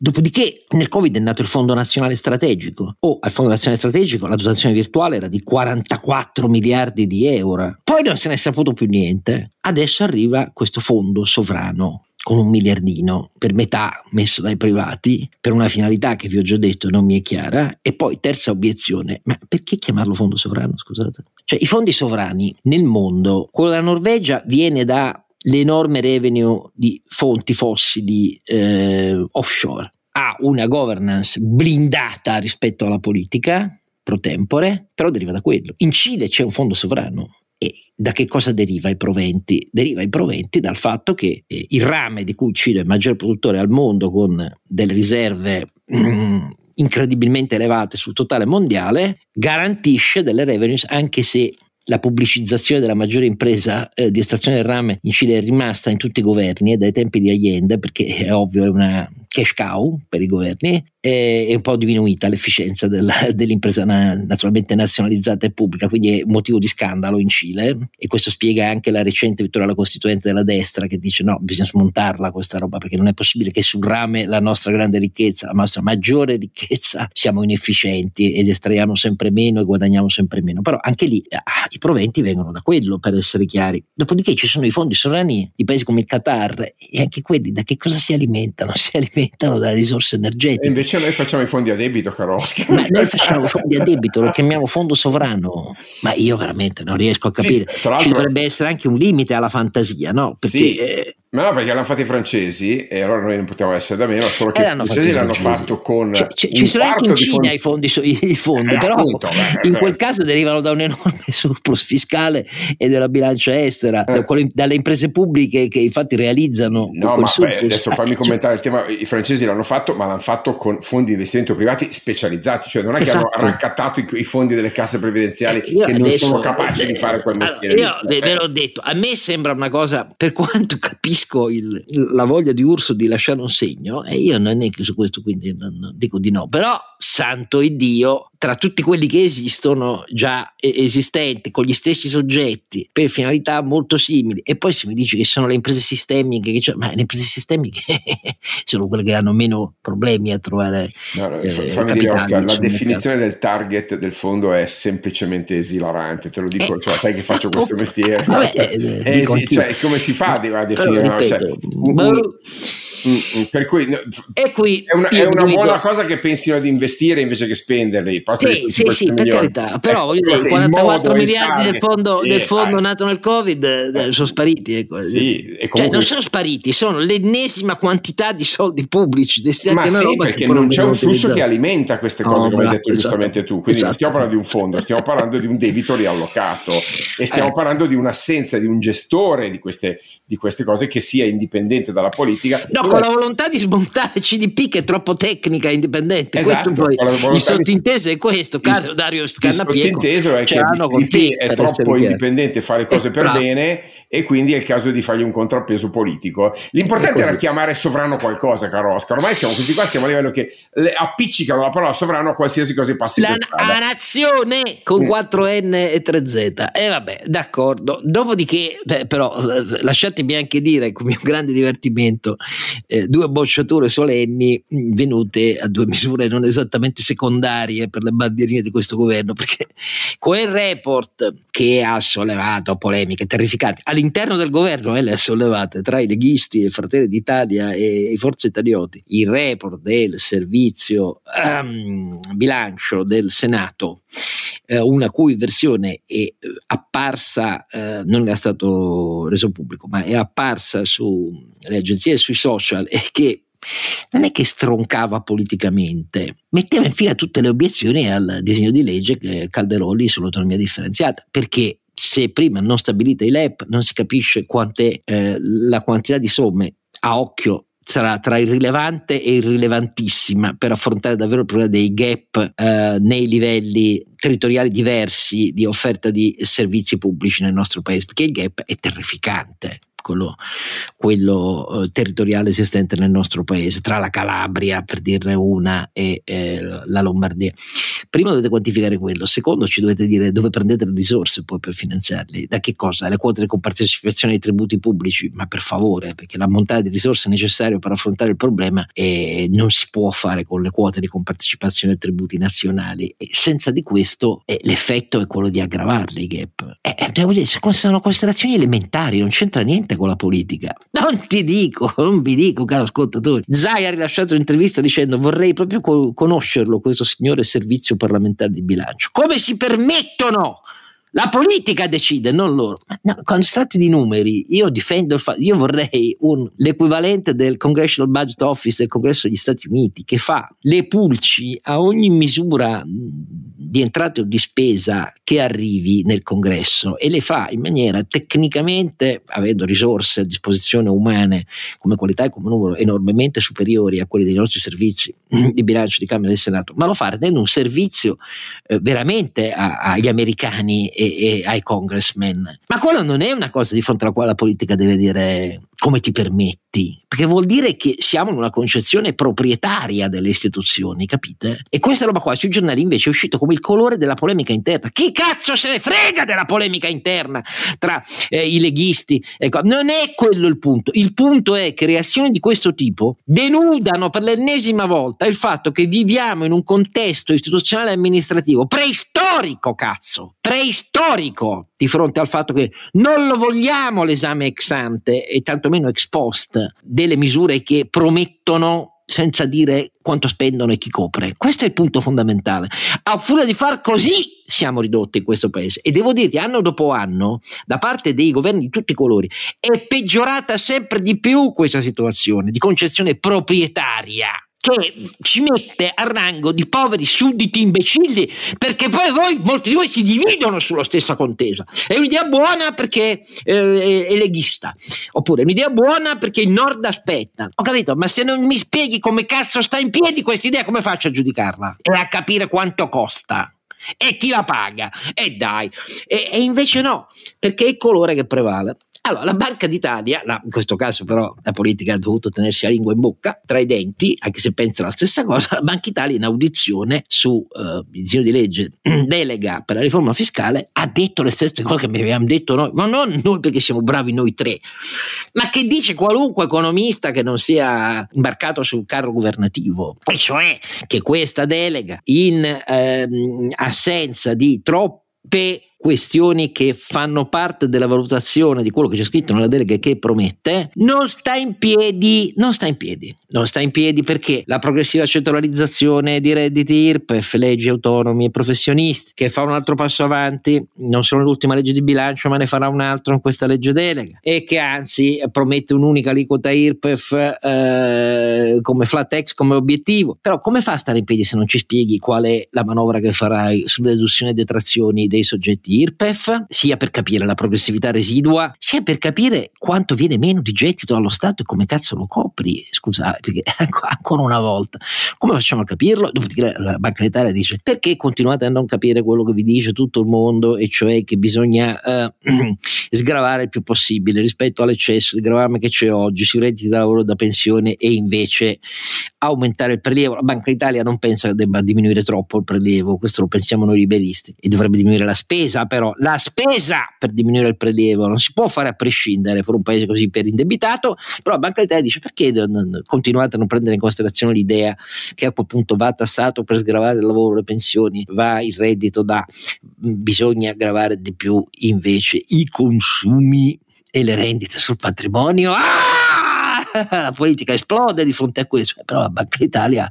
Dopodiché nel Covid è nato il Fondo Nazionale Strategico. Oh, al Fondo Nazionale Strategico la dotazione virtuale era di 44 miliardi di euro. Poi non se ne è saputo più niente. Adesso arriva questo fondo sovrano con un miliardino per metà messo dai privati per una finalità che vi ho già detto non mi è chiara. E poi terza obiezione, ma perché chiamarlo fondo sovrano? Scusate. Cioè i fondi sovrani nel mondo, quello della Norvegia viene da l'enorme revenue di fonti fossili eh, offshore ha una governance blindata rispetto alla politica pro tempore, però deriva da quello. In Cile c'è un fondo sovrano. E da che cosa deriva i proventi? Deriva i proventi dal fatto che eh, il rame di cui Cile è il maggior produttore al mondo con delle riserve mm, incredibilmente elevate sul totale mondiale garantisce delle revenues anche se la pubblicizzazione della maggiore impresa eh, di estrazione del rame in Cile è rimasta in tutti i governi e dai tempi di Allende, perché è ovvio, è una cash cow per i governi, è, un po' diminuita l'efficienza della, dell'impresa na, naturalmente nazionalizzata e pubblica, quindi è motivo di scandalo in Cile e questo spiega anche la recente vittoria alla Costituente della destra che dice no, bisogna smontarla questa roba perché non è possibile che sul rame la nostra grande ricchezza, la nostra maggiore ricchezza, siamo inefficienti ed estraiamo sempre meno e guadagniamo sempre meno, però anche lì ah, i proventi vengono da quello per essere chiari. Dopodiché ci sono i fondi sovrani di paesi come il Qatar e anche quelli da che cosa si alimentano? Si alimentano dalle risorse energetiche. Invece noi facciamo i fondi a debito, caro Oscar. Ma noi facciamo i fondi a debito, lo chiamiamo fondo sovrano, ma io veramente non riesco a capire. Sì, Ci dovrebbe essere anche un limite alla fantasia, no? Perché, sì. eh, ma no, perché l'hanno fatto i francesi e allora noi non potevamo essere da meno, solo che eh, i francesi l'hanno fatto con. Cioè, ci sono anche in Cina i fondi, i fondi eh, però appunto, beh, in quel caso derivano da un enorme surplus fiscale e della bilancia estera, eh. da quelle, dalle imprese pubbliche che infatti realizzano. No, ma beh, adesso fammi commentare il tema: i francesi l'hanno fatto, ma l'hanno fatto con fondi di investimento privati specializzati, cioè non è esatto. che hanno esatto. raccattato i, i, fondi delle casse previdenziali eh, che non sono capaci di fare quel mestiere. Allora, io ve l'ho detto, a me sembra una cosa, per quanto capisco capisco il, la voglia di Urso di lasciare un segno e io non è che su questo quindi non, non dico di no, però santo Dio tra tutti quelli che esistono già esistenti con gli stessi soggetti per finalità molto simili e poi se mi dici che sono le imprese sistemiche che ma le imprese sistemiche sono quelle che hanno meno problemi a trovare no, no, eh, fammi dire Oscar la definizione del target del fondo è semplicemente esilarante te lo dico eh, cioè, sai che faccio questo mestiere? Vabbè, cioè, eh, eh, sì, cioè, come si fa a definire no, cioè, un, un, Mm, mm, per cui e qui è una, è una buona cosa che pensino ad investire invece che spenderli. Sì, sì, sì per carità, però voglio dire, 44 miliardi del fondo, del fondo nato nel Covid eh, sono spariti. Ecco. Sì, comunque... cioè, non sono spariti, sono l'ennesima quantità di soldi pubblici destinati Ma a sì, perché non c'è un flusso che alimenta queste cose, oh, come hai detto esatto, giustamente tu. Quindi esatto. non stiamo parlando di un fondo, stiamo parlando di un debito riallocato e stiamo eh. parlando di un'assenza di un gestore di queste, di queste cose che sia indipendente dalla politica. No, con la volontà di smontare CDP che è troppo tecnica e indipendente. Esatto, poi, il sottinteso è questo, caro Dario Scannapieco. Il sottinteso è che CDP è troppo indipendente, fa le cose per bravo. bene e quindi è il caso di fargli un contrappeso politico. L'importante era chiamare sovrano qualcosa, caro Oscar. Ormai siamo tutti qua, siamo a livello che appiccicano la parola sovrano a qualsiasi cosa passi la, la nazione con mm. 4N e 3Z. E eh, vabbè, d'accordo. Dopodiché, beh, però, lasciatemi anche dire, con mio grande divertimento, eh, due bocciature solenni venute a due misure non esattamente secondarie per le bandierine di questo governo, perché quel report che ha sollevato polemiche terrificanti all'interno del governo, eh, le ha sollevate tra i leghisti e Fratelli d'Italia e i Forze Italioti, il report del servizio um, bilancio del Senato, eh, una cui versione è eh, apparsa, eh, non è stato reso pubblico, ma è apparsa sulle agenzie e sui social e che non è che stroncava politicamente, metteva in fila tutte le obiezioni al disegno di legge Calderoli sull'autonomia differenziata, perché se prima non stabilite i LEP non si capisce quant'è eh, la quantità di somme a occhio sarà tra irrilevante e irrilevantissima per affrontare davvero il problema dei gap eh, nei livelli territoriali diversi di offerta di servizi pubblici nel nostro paese, perché il gap è terrificante quello, quello eh, territoriale esistente nel nostro paese, tra la Calabria, per dirne una, e eh, la Lombardia. Primo dovete quantificare quello, secondo ci dovete dire dove prendete le risorse poi per finanziarli, da che cosa? Dalle quote di compartecipazione ai tributi pubblici, ma per favore, perché l'ammontare di risorse necessario per affrontare il problema eh, non si può fare con le quote di compartecipazione ai tributi nazionali e senza di questo eh, l'effetto è quello di aggravarli i gap. Eh, devo dire, sono considerazioni elementari, non c'entra niente con la politica. Non ti dico, non vi dico, caro ascoltatore. Zai ha rilasciato un'intervista dicendo vorrei proprio co- conoscerlo, questo signore servizio parlamentare di bilancio. Come si permettono? La politica decide, non loro. No, quando si tratta di numeri, io difendo il fatto, io vorrei un, l'equivalente del Congressional Budget Office del Congresso degli Stati Uniti che fa le pulci a ogni misura di entrata o di spesa che arrivi nel Congresso e le fa in maniera tecnicamente, avendo risorse a disposizione umane come qualità e come numero enormemente superiori a quelli dei nostri servizi di bilancio di Camera e Senato, ma lo fa rendendo un servizio eh, veramente a, agli americani e, e ai congressmen. Ma quello non è una cosa di fronte alla quale la politica deve dire come ti permetti? Perché vuol dire che siamo in una concezione proprietaria delle istituzioni, capite? E questa roba qua sui giornali invece è uscito come il colore della polemica interna. Chi cazzo se ne frega della polemica interna tra eh, i leghisti? Ecco, non è quello il punto. Il punto è che reazioni di questo tipo denudano per l'ennesima volta il fatto che viviamo in un contesto istituzionale e amministrativo preistorico, cazzo, preistorico di fronte al fatto che non lo vogliamo l'esame ex ante e tantomeno ex post delle misure che promettono senza dire quanto spendono e chi copre. Questo è il punto fondamentale. A furia di far così siamo ridotti in questo paese e devo dirti anno dopo anno da parte dei governi di tutti i colori è peggiorata sempre di più questa situazione di concezione proprietaria che ci mette a rango di poveri sudditi imbecilli perché poi voi, molti di voi si dividono sulla stessa contesa. È un'idea buona perché eh, è leghista oppure è un'idea buona perché il nord aspetta. Ho capito ma se non mi spieghi come cazzo sta in piedi questa idea come faccio a giudicarla? E a capire quanto costa. E chi la paga? E dai, e, e, invece no, perché è il colore che prevale. Allora, la Banca d'Italia, la, in questo caso però la politica ha dovuto tenersi la lingua in bocca, tra i denti, anche se pensa la stessa cosa, la Banca d'Italia in audizione su uh, il disegno di legge delega per la riforma fiscale ha detto le stesse cose che mi abbiamo detto noi, ma non noi perché siamo bravi noi tre, ma che dice qualunque economista che non sia imbarcato sul carro governativo, e cioè che questa delega in ehm, assenza di troppe questioni che fanno parte della valutazione di quello che c'è scritto nella delega che promette, non sta in piedi, non sta in piedi. Non sta in piedi perché la progressiva centralizzazione di redditi IRPEF, leggi autonomi e professionisti, che fa un altro passo avanti, non solo nell'ultima legge di bilancio, ma ne farà un altro in questa legge delega, e che anzi promette un'unica aliquota IRPEF eh, come flat tax come obiettivo. Però come fa a stare in piedi se non ci spieghi qual è la manovra che farai sulle deduzioni e detrazioni dei soggetti di IRPEF, sia per capire la progressività residua, sia per capire quanto viene meno di gettito allo Stato e come cazzo lo copri. Scusate, ancora una volta, come facciamo a capirlo? Dopodiché la Banca d'Italia dice perché continuate a non capire quello che vi dice tutto il mondo, e cioè che bisogna eh, sgravare il più possibile rispetto all'eccesso di gravame che c'è oggi sui redditi da lavoro da pensione e invece aumentare il prelievo. La Banca d'Italia non pensa che debba diminuire troppo il prelievo, questo lo pensiamo noi liberisti, e dovrebbe diminuire la spesa spesa però, la spesa per diminuire il prelievo non si può fare a prescindere per un paese così iperindebitato, però la Banca d'Italia dice perché continuate a non prendere in considerazione l'idea che a quel punto va tassato per sgravare il lavoro, le pensioni, va il reddito da, bisogna gravare di più invece i consumi e le rendite sul patrimonio. Ah! la politica esplode di fronte a questo, però la Banca d'Italia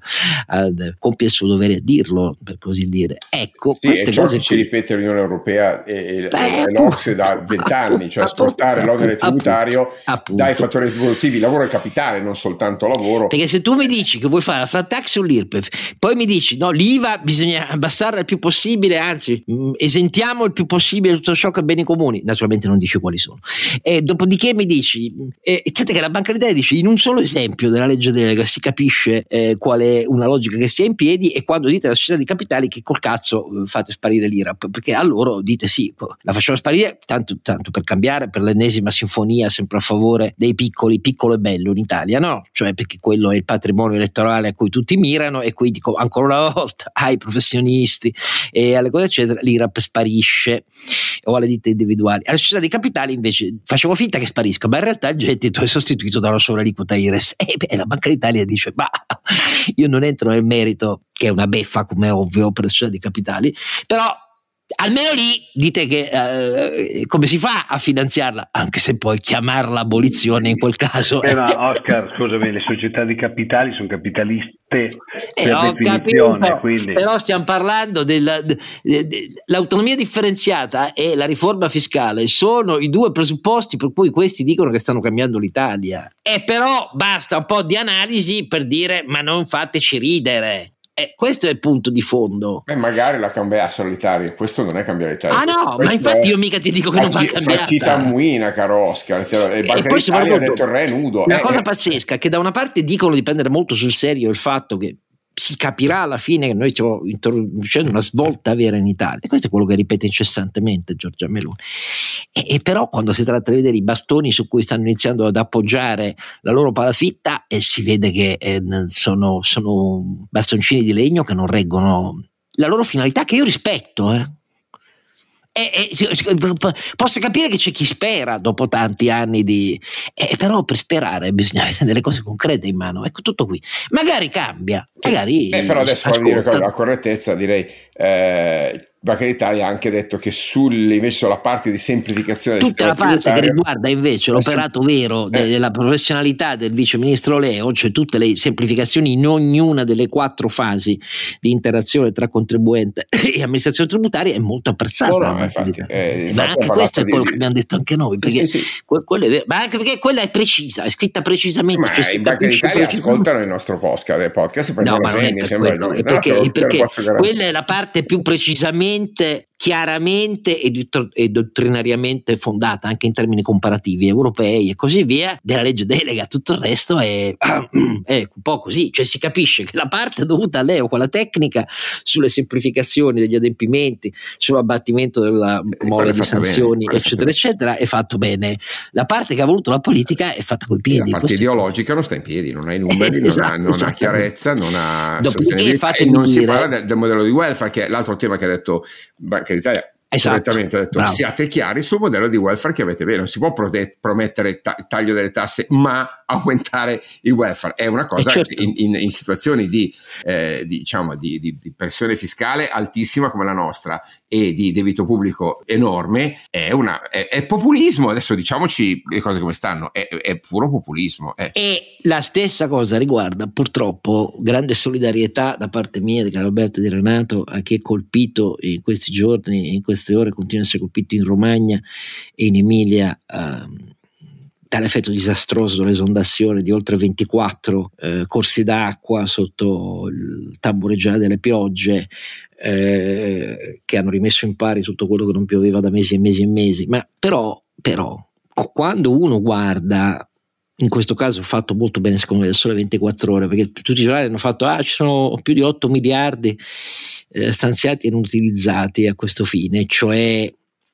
eh, compie il suo dovere a dirlo, per così dire. Ecco, sì, queste cose ci ripete l'Unione Europea e, Beh, e l'Ocse da vent'anni, cioè appunto, spostare appunto, l'onere tributario appunto, dai fattori produttivi, lavoro e capitale, non soltanto lavoro. Perché se tu mi dici che vuoi fare la flat tax sull'IRPEF, poi mi dici no, l'IVA bisogna abbassarla il più possibile, anzi mm, esentiamo il più possibile tutto ciò che è beni comuni, naturalmente non dici quali sono. E dopodiché mi dici, eh, che la Banca d'Italia dice in un solo esempio della legge delega si capisce eh, qual è una logica che sia in piedi e quando dite alla società di capitali che col cazzo eh, fate sparire l'IRAP, perché a loro dite sì, la facciamo sparire tanto, tanto per cambiare, per l'ennesima sinfonia sempre a favore dei piccoli, piccolo e bello in Italia, no? Cioè perché quello è il patrimonio elettorale a cui tutti mirano e quindi dico ancora una volta ai professionisti e alle cose eccetera, l'IRAP sparisce o alle ditte individuali. Alla società di capitali invece facciamo finta che sparisca, ma in realtà il gettito è sostituito da una sola aliquota IRES. E la Banca d'Italia dice: Ma io non entro nel merito, che è una beffa, come ovvio, per la società di capitali, però almeno lì dite che eh, come si fa a finanziarla, anche se poi chiamarla abolizione in quel caso. Eh, ma Oscar, scusami, le società di capitali sono capitaliste eh, per definizione. Capito, quindi... Però stiamo parlando dell'autonomia differenziata e la riforma fiscale sono i due presupposti per cui questi dicono che stanno cambiando l'Italia. E però basta un po' di analisi per dire ma non fateci ridere. Eh, questo è il punto di fondo. E magari la cambiassero l'Italia, questo non è cambiare l'Italia. Ah no, ma infatti io mica ti dico che non va cambiata. Cita Muina, caro Oscar, e, e Banca d'Italia ha detto il re nudo. La eh, cosa eh. pazzesca che da una parte dicono di prendere molto sul serio il fatto che si capirà alla fine che noi stiamo introducendo una svolta vera in Italia. E questo è quello che ripete incessantemente Giorgia Meloni. E, e, però quando si tratta di vedere i bastoni su cui stanno iniziando ad appoggiare la loro palafitta, eh, si vede che eh, sono, sono, bastoncini di legno che non reggono la loro finalità, che io rispetto. Eh. Eh, eh, posso capire che c'è chi spera dopo tanti anni di... Eh, però per sperare bisogna avere delle cose concrete in mano. Ecco tutto qui. Magari cambia, magari... Eh, però adesso voglio dire con la correttezza direi... Banca d'Italia ha anche detto che sulle, invece sulla parte di semplificazione tutta la parte che riguarda invece l'operato vero eh. della professionalità del vice ministro Leo, cioè tutte le semplificazioni in ognuna delle quattro fasi di interazione tra contribuente e amministrazione tributaria è molto apprezzata. No, no, infatti, eh, ma anche questo è quello di... che abbiamo detto anche noi, perché sì, sì. Quello ma anche perché quella è precisa, è scritta precisamente. Ma cioè in Banca d'Italia ascoltano il nostro podcast, podcast no, ma non è per quello, è perché, perché quella è la parte più precisamente chiaramente chiaramente e, dottrinariamente fondata anche in termini comparativi europei e così via della legge delega tutto il resto è, è, un po' così. Cioè si capisce che la parte dovuta a Leo quella tecnica sulle semplificazioni degli adempimenti sull'abbattimento della mole di sanzioni bene, eccetera eccetera è fatto bene. La parte che ha voluto la politica è fatta coi piedi la parte ideologica non sta in piedi non ha i numeri non, esatto, ha, non ha, chiarezza non ha e non dire... si parla del, del modello di welfare che è l'altro tema che ha detto Banca d'Italia Esatto, ha detto bravo. siate chiari sul modello di welfare che avete bene, non si può prote- promettere ta- taglio delle tasse ma aumentare il welfare, è una cosa certo. in, in, in, situazioni di, eh, di, diciamo, di, di, pressione fiscale altissima come la nostra e di debito pubblico enorme è, una, è, è populismo, adesso diciamoci le cose come stanno, è, è puro populismo. È. E la stessa cosa riguarda purtroppo grande solidarietà da parte mia di Carlo Di Renato a chi è colpito in questi giorni, in queste ore, continua a essere colpito in Romagna e in Emilia. Uh, dall'effetto disastroso dell'esondazione di oltre 24 eh, corsi d'acqua sotto il tambureggiare delle piogge eh, che hanno rimesso in pari tutto quello che non pioveva da mesi e mesi e mesi. Ma però, però quando uno guarda in questo caso fatto molto bene secondo me da sole 24 ore perché tutti i giornali hanno fatto ah ci sono più di 8 miliardi eh, stanziati e non utilizzati a questo fine cioè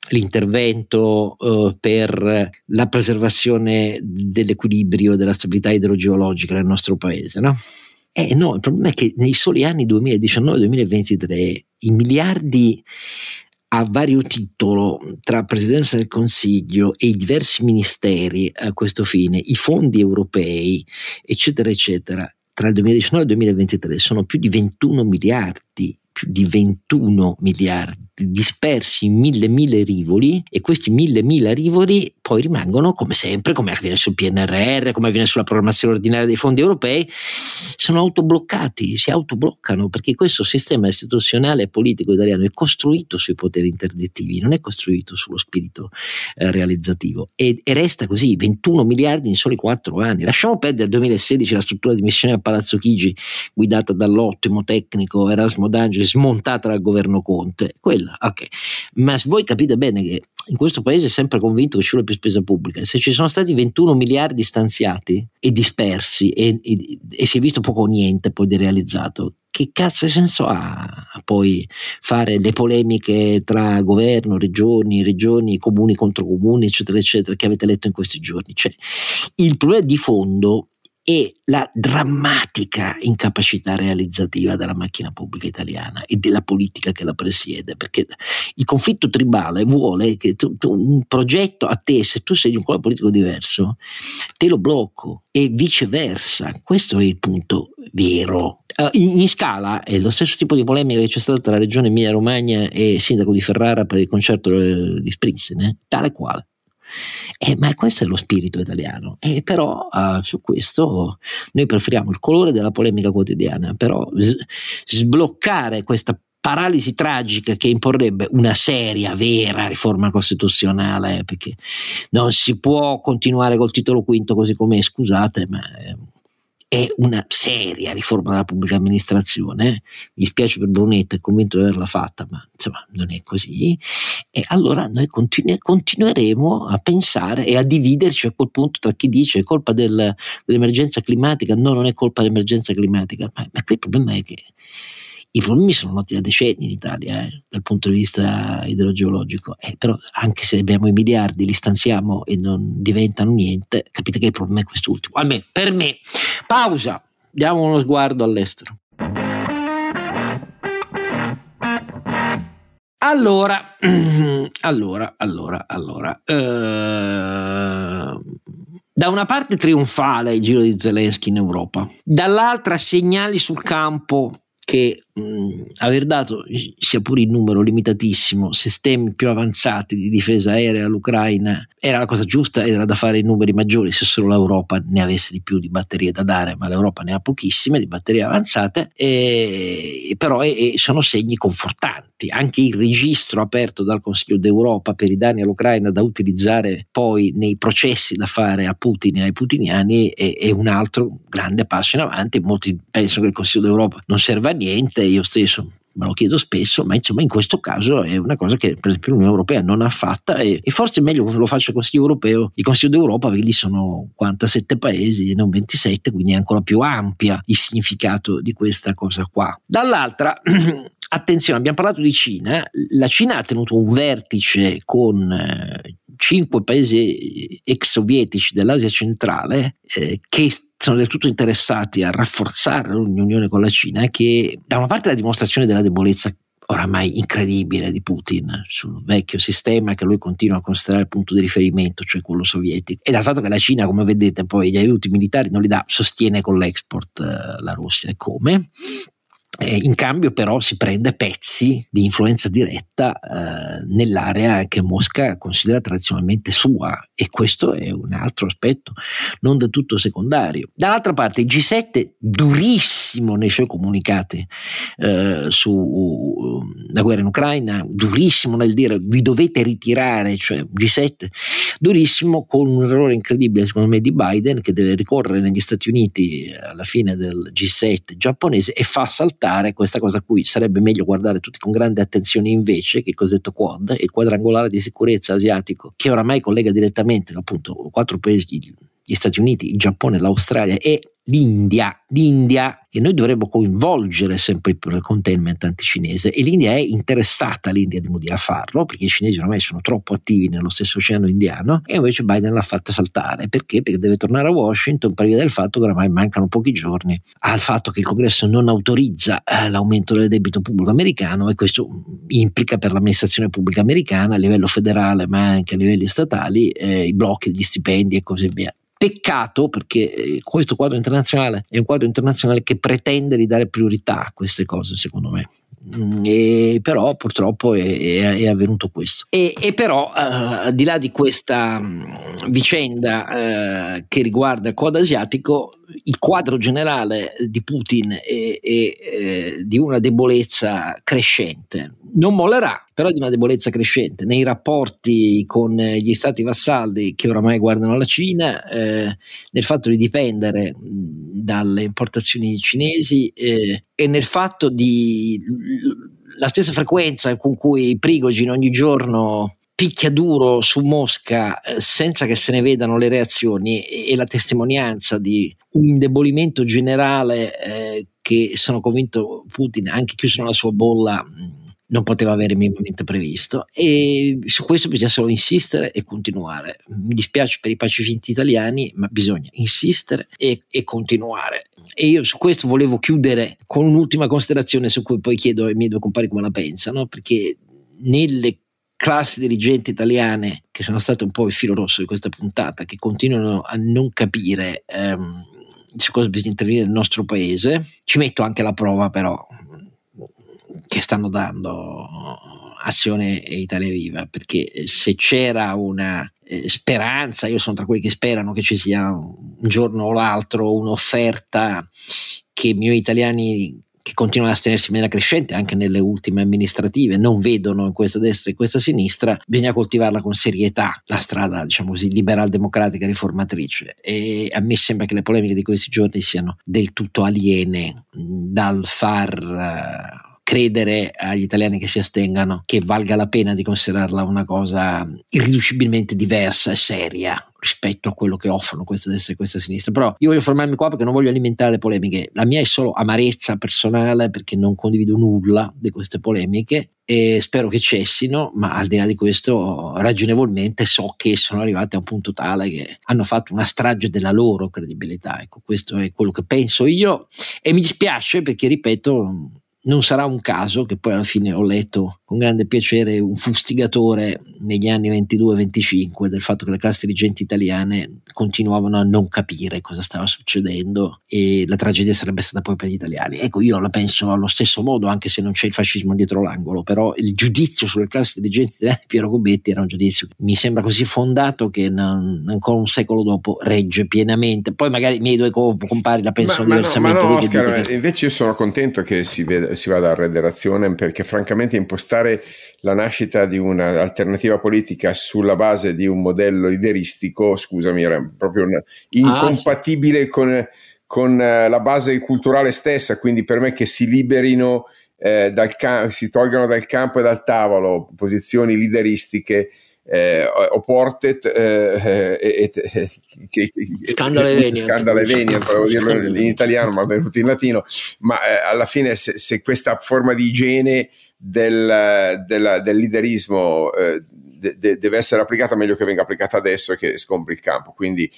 l'intervento uh, per la preservazione dell'equilibrio della stabilità idrogeologica nel nostro paese, no? Eh no, il problema è che nei soli anni 2019-2023 i miliardi a vario titolo tra Presidenza del Consiglio e i diversi ministeri a questo fine, i fondi europei, eccetera, eccetera, tra il 2019 e il 2023 sono più di 21 miliardi più di 21 miliardi dispersi in mille mille rivoli e questi mille mille rivoli poi rimangono come sempre, come avviene sul PNRR, come avviene sulla programmazione ordinaria dei fondi europei, sono autobloccati, si autobloccano perché questo sistema istituzionale e politico italiano è costruito sui poteri interdittivi, non è costruito sullo spirito eh, realizzativo e, e, resta così, 21 miliardi in soli 4 anni. Lasciamo perdere il 2016 la struttura di missione a Palazzo Chigi guidata dall'ottimo tecnico Erasmo D'Angeli smontata dal governo Conte, quella, ok, ma voi capite bene che in questo paese è sempre convinto che ci vuole più spesa pubblica. Se ci sono stati 21 miliardi stanziati e dispersi e, e, e si è visto poco o niente poi di realizzato, che cazzo di senso ha poi fare le polemiche tra governo, regioni, regioni, comuni contro comuni, eccetera, eccetera, che avete letto in questi giorni? Cioè, il problema di fondo e la drammatica incapacità realizzativa della macchina pubblica italiana e della politica che la presiede, perché il conflitto tribale vuole che tu, tu, un progetto a te, se tu sei di un colore politico diverso, te lo blocco e viceversa. Questo è il punto vero. Uh, in, in, scala è lo stesso tipo di polemica che c'è stata tra la regione Emilia Romagna e il sindaco di Ferrara per il concerto eh, di Springsteen, eh? tale quale. Eh, ma questo è lo spirito italiano. E però uh, su questo noi preferiamo il colore della polemica quotidiana, però s- sbloccare questa paralisi tragica che imporrebbe una seria, vera riforma costituzionale, perché non si può continuare col titolo quinto così com'è, scusate, ma... È una seria riforma della pubblica amministrazione, mi spiace per Brunetta, è convinto di averla fatta, ma insomma non è così, e allora noi continu- continueremo a pensare e a dividerci a quel punto tra chi dice è colpa del, dell'emergenza climatica, no non è colpa dell'emergenza climatica, ma, ma qui il problema è che i problemi sono noti da decenni in Italia eh, dal punto di vista idrogeologico, eh, però anche se abbiamo i miliardi, li stanziamo e non diventano niente, capite che il problema è quest'ultimo. Almeno per me. Pausa, diamo uno sguardo all'estero. Allora, allora, allora, allora. Uh, da una parte trionfale il giro di Zelensky in Europa, dall'altra segnali sul campo che mh, aver dato, sia pure in numero limitatissimo, sistemi più avanzati di difesa aerea all'Ucraina era la cosa giusta, era da fare in numeri maggiori se solo l'Europa ne avesse di più di batterie da dare, ma l'Europa ne ha pochissime di batterie avanzate, e, però e, e sono segni confortanti. Anche il registro aperto dal Consiglio d'Europa per i danni all'Ucraina da utilizzare poi nei processi da fare a Putin e ai putiniani è, è un altro grande passo in avanti. Molti pensano che il Consiglio d'Europa non serva a niente, io stesso me lo chiedo spesso, ma insomma in questo caso è una cosa che per esempio l'Unione Europea non ha fatta e, e forse è meglio che lo faccia il Consiglio Europeo, il Consiglio d'Europa perché lì sono 47 paesi e non 27, quindi è ancora più ampia il significato di questa cosa qua. Dall'altra attenzione, abbiamo parlato di Cina, la Cina ha tenuto un vertice con eh, cinque paesi ex sovietici dell'Asia centrale eh, che sono del tutto interessati a rafforzare l'unione con la Cina, che da una parte è la dimostrazione della debolezza oramai incredibile di Putin sul vecchio sistema che lui continua a considerare il punto di riferimento, cioè quello sovietico, e dal fatto che la Cina, come vedete, poi gli aiuti militari non li dà, sostiene con l'export eh, la Russia. E come? Eh, in cambio però si prende pezzi di influenza diretta eh, nell'area che Mosca considera tradizionalmente sua e questo è un altro aspetto non del tutto secondario. Dall'altra parte il G7 durissimo nei suoi comunicati eh, sulla guerra in Ucraina, durissimo nel dire vi dovete ritirare, cioè G7, durissimo con un errore incredibile secondo me di Biden che deve ricorrere negli Stati Uniti alla fine del G7 giapponese e fa saltare sfruttare questa cosa a cui sarebbe meglio guardare tutti con grande attenzione invece che il cosiddetto Quad, il quadrangolare di sicurezza asiatico, che oramai collega direttamente appunto quattro paesi, gli Stati Uniti, il Giappone, l'Australia e l'India, l'India che noi dovremmo coinvolgere sempre più nel containment anticinese. E l'India è interessata l'India di Modi a farlo perché i cinesi ormai sono troppo attivi nello stesso oceano indiano e invece Biden l'ha fatta saltare. Perché? Perché deve tornare a Washington per via del fatto che ormai mancano pochi giorni al fatto che il congresso non autorizza eh, l'aumento del debito pubblico americano e questo implica per l'amministrazione pubblica americana a livello federale ma anche a livelli statali eh, i blocchi degli stipendi e così via Peccato perché eh, questo quadro internazionale è un quadro internazionale che pretende di dare priorità a queste cose, secondo me. Mm, e però purtroppo è, è, è avvenuto questo. E, e però, uh, al di là di questa um, vicenda uh, che riguarda il quadro asiatico, il quadro generale di Putin è, è di una debolezza crescente. Non mollerà, però di una debolezza crescente. Nei rapporti con gli stati vassalli che oramai guardano la Cina, eh, nel fatto di dipendere dalle importazioni cinesi eh, e nel fatto di la stessa frequenza con cui Prigogine ogni giorno picchia duro su Mosca eh, senza che se ne vedano le reazioni e la testimonianza di un indebolimento generale eh, che sono convinto Putin, anche chiuso nella sua bolla, non poteva avere minimamente previsto e su questo bisogna solo insistere e continuare. Mi dispiace per i pacifisti italiani, ma bisogna insistere e, e continuare. E io su questo volevo chiudere con un'ultima considerazione su cui poi chiedo ai miei due compari come la pensano, perché nelle classi dirigenti italiane che sono state un po' il filo rosso di questa puntata, che continuano a non capire ehm, su cosa bisogna intervenire nel nostro paese, ci metto anche la prova però che stanno dando Azione e Italia Viva, perché se c'era una eh, speranza, io sono tra quelli che sperano che ci sia un giorno o l'altro un'offerta che i miei italiani che continuano a astenersi in maniera crescente anche nelle ultime amministrative, non vedono in questa destra e in questa sinistra, bisogna coltivarla con serietà, la strada, diciamo così, liberal-democratica riformatrice. E a me sembra che le polemiche di questi giorni siano del tutto aliene dal far eh, credere agli italiani che si astengano che valga la pena di considerarla una cosa irriducibilmente diversa e seria rispetto a quello che offrono questa destra e questa sinistra. Però io voglio fermarmi qua perché non voglio alimentare le polemiche. La mia è solo amarezza personale perché non condivido nulla di queste polemiche e spero che cessino, ma al di là di questo ragionevolmente so che sono arrivate a un punto tale che hanno fatto una strage della loro credibilità. Ecco, questo è quello che penso io e mi dispiace perché, ripeto, non sarà un caso che poi alla fine ho letto con grande piacere un fustigatore negli anni 22-25 del fatto che le classi dirigenti italiane continuavano a non capire cosa stava succedendo e la tragedia sarebbe stata poi per gli italiani. Ecco, io la penso allo stesso modo, anche se non c'è il fascismo dietro l'angolo, però il giudizio sulle classi dirigenti italiane di Piero Gobetti era un giudizio che mi sembra così fondato che non, ancora un secolo dopo regge pienamente. Poi magari i miei due compari la pensano ma, diversamente. Ma no, ma no Oscar, invece io sono contento che si, veda, si vada a redazione perché francamente impostare la nascita di un'alternativa politica sulla base di un modello lideristico, scusami, era proprio una, incompatibile ah, sì. con, con uh, la base culturale stessa, quindi per me che si liberino, eh, dal si tolgano dal campo e dal tavolo posizioni lideristiche eh, o portet eh, eh, eh, che, scandalo eveniant scandalo eveniant volevo dirlo in italiano ma è venuto in latino. Ma eh, alla fine se, se, questa forma di igiene del, del, del liderismo eh, de, de, deve essere applicata meglio che venga applicata adesso e che scompri il campo. Quindi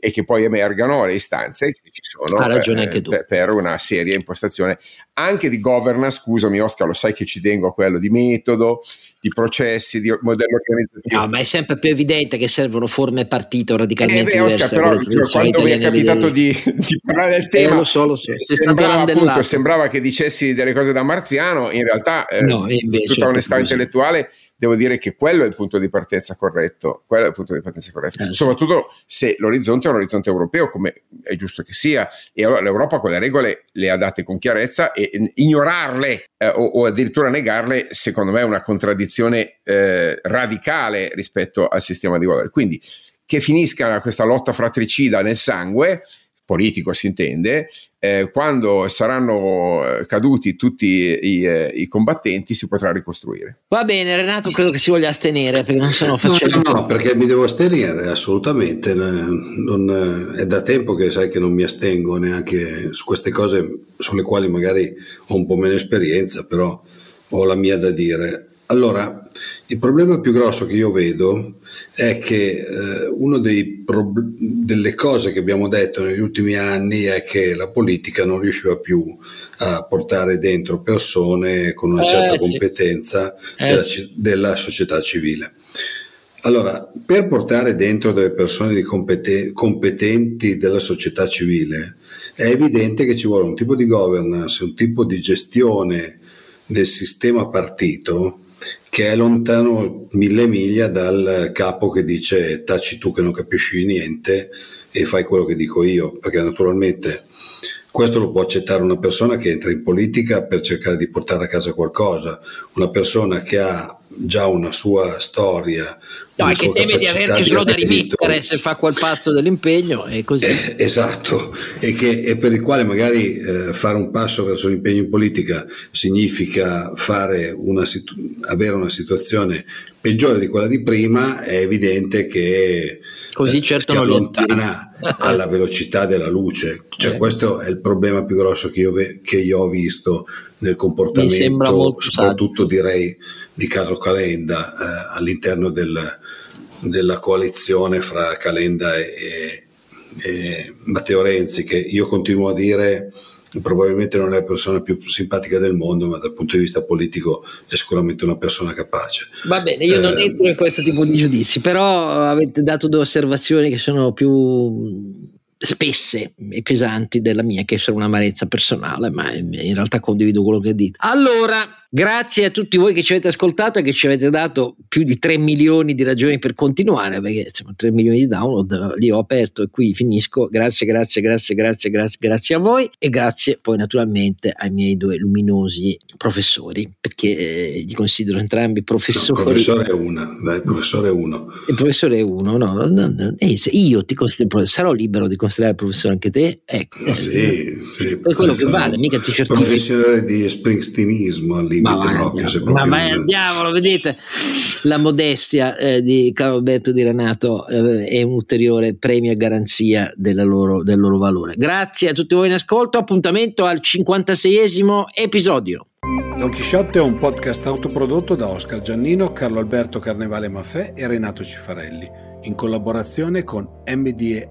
e che poi emergano le istanze che ci sono eh, per, per, una seria impostazione anche di governance. Scusami Oscar lo sai che ci tengo a quello di metodo di processi, di modello organizzativo. No, ma è sempre più evidente che servono forme partito radicalmente eh beh, diverse. Oscar, però quando mi è capitato di, di, parlare del tema, eh, lo so, lo so. Sembrava, appunto, sembrava, che dicessi delle cose da marziano, in realtà, eh, no, invece, tutta onestà intellettuale, devo dire che quello è il punto di partenza corretto, quello è il punto di partenza corretto, eh, soprattutto se l'orizzonte è un orizzonte europeo, come è giusto che sia, e allora l'Europa quelle regole le ha date con chiarezza e ignorarle eh, o, o, addirittura negarle, secondo me è una contraddizione eh, radicale rispetto al sistema di valori. Quindi che finisca questa lotta fratricida nel sangue, politico si intende, eh, quando saranno eh, caduti tutti i, eh, i, combattenti si potrà ricostruire. Va bene Renato, credo che si voglia astenere perché non sono facendo... No, no, no, perché mi devo astenere assolutamente, non, è da tempo che sai che non mi astengo neanche su queste cose sulle quali magari ho un po' meno esperienza, però ho la mia da dire. Allora, il problema più grosso che io vedo è che eh, una prob- delle cose che abbiamo detto negli ultimi anni è che la politica non riusciva più a portare dentro persone con una eh, certa sì. competenza eh, della, sì. della, società civile. Allora, per portare dentro delle persone di competen- competenti della società civile, è evidente che ci vuole un tipo di governance, un tipo di gestione del sistema partito che è lontano mille miglia dal capo che dice taci tu che non capisci niente e fai quello che dico io, perché naturalmente questo lo può accettare una persona che entra in politica per cercare di portare a casa qualcosa, una persona che ha già una sua storia, No, è che teme di avercelo da rimettere se fa quel passo dell'impegno e così. Eh, esatto, e, che, e, per il quale magari eh, fare un passo verso l'impegno in politica significa una avere una situazione peggiore di quella di prima, è evidente che così eh, certo si allontana alla velocità della luce. Cioè, eh. Questo è il problema più grosso che io, ve- che io ho visto nel comportamento, soprattutto direi di Carlo Calenda eh, all'interno del, della coalizione fra Calenda e, e, Matteo Renzi, che io continuo a dire probabilmente non è la persona più simpatica del mondo, ma dal punto di vista politico è sicuramente una persona capace. Va bene, io eh, non entro in questo tipo di giudizi, però avete dato due osservazioni che sono più spesse e pesanti della mia, che sono un'amarezza personale, ma in realtà condivido quello che dite. Allora, Grazie a tutti voi che ci avete ascoltato e che ci avete dato più di 3 milioni di ragioni per continuare, perché insomma 3 milioni di download li ho aperto e qui finisco. Grazie, grazie, grazie, grazie, grazie, grazie a voi e grazie poi naturalmente ai miei due luminosi professori, perché eh, li considero entrambi professori. No, professore è una, dai, professore è uno. Il professore è uno, no, no, no eh, io ti considero sarò libero di considerare professore anche te? Ecco. Eh, sì, sì. È quello che vale, mica ti certifico. Professore di springsteenismo al ma proprio. Andiamo, ma vai al diavolo, vedete la modestia eh, di Carlo Alberto Di Renato eh, è un ulteriore premio e garanzia loro, del loro valore. Grazie a tutti voi in ascolto, appuntamento al 56esimo episodio. Don Chisciotte è un podcast autoprodotto da Oscar Giannino, Carlo Alberto Carnevale Maffè e Renato Cifarelli, in collaborazione con mdeaudio.com.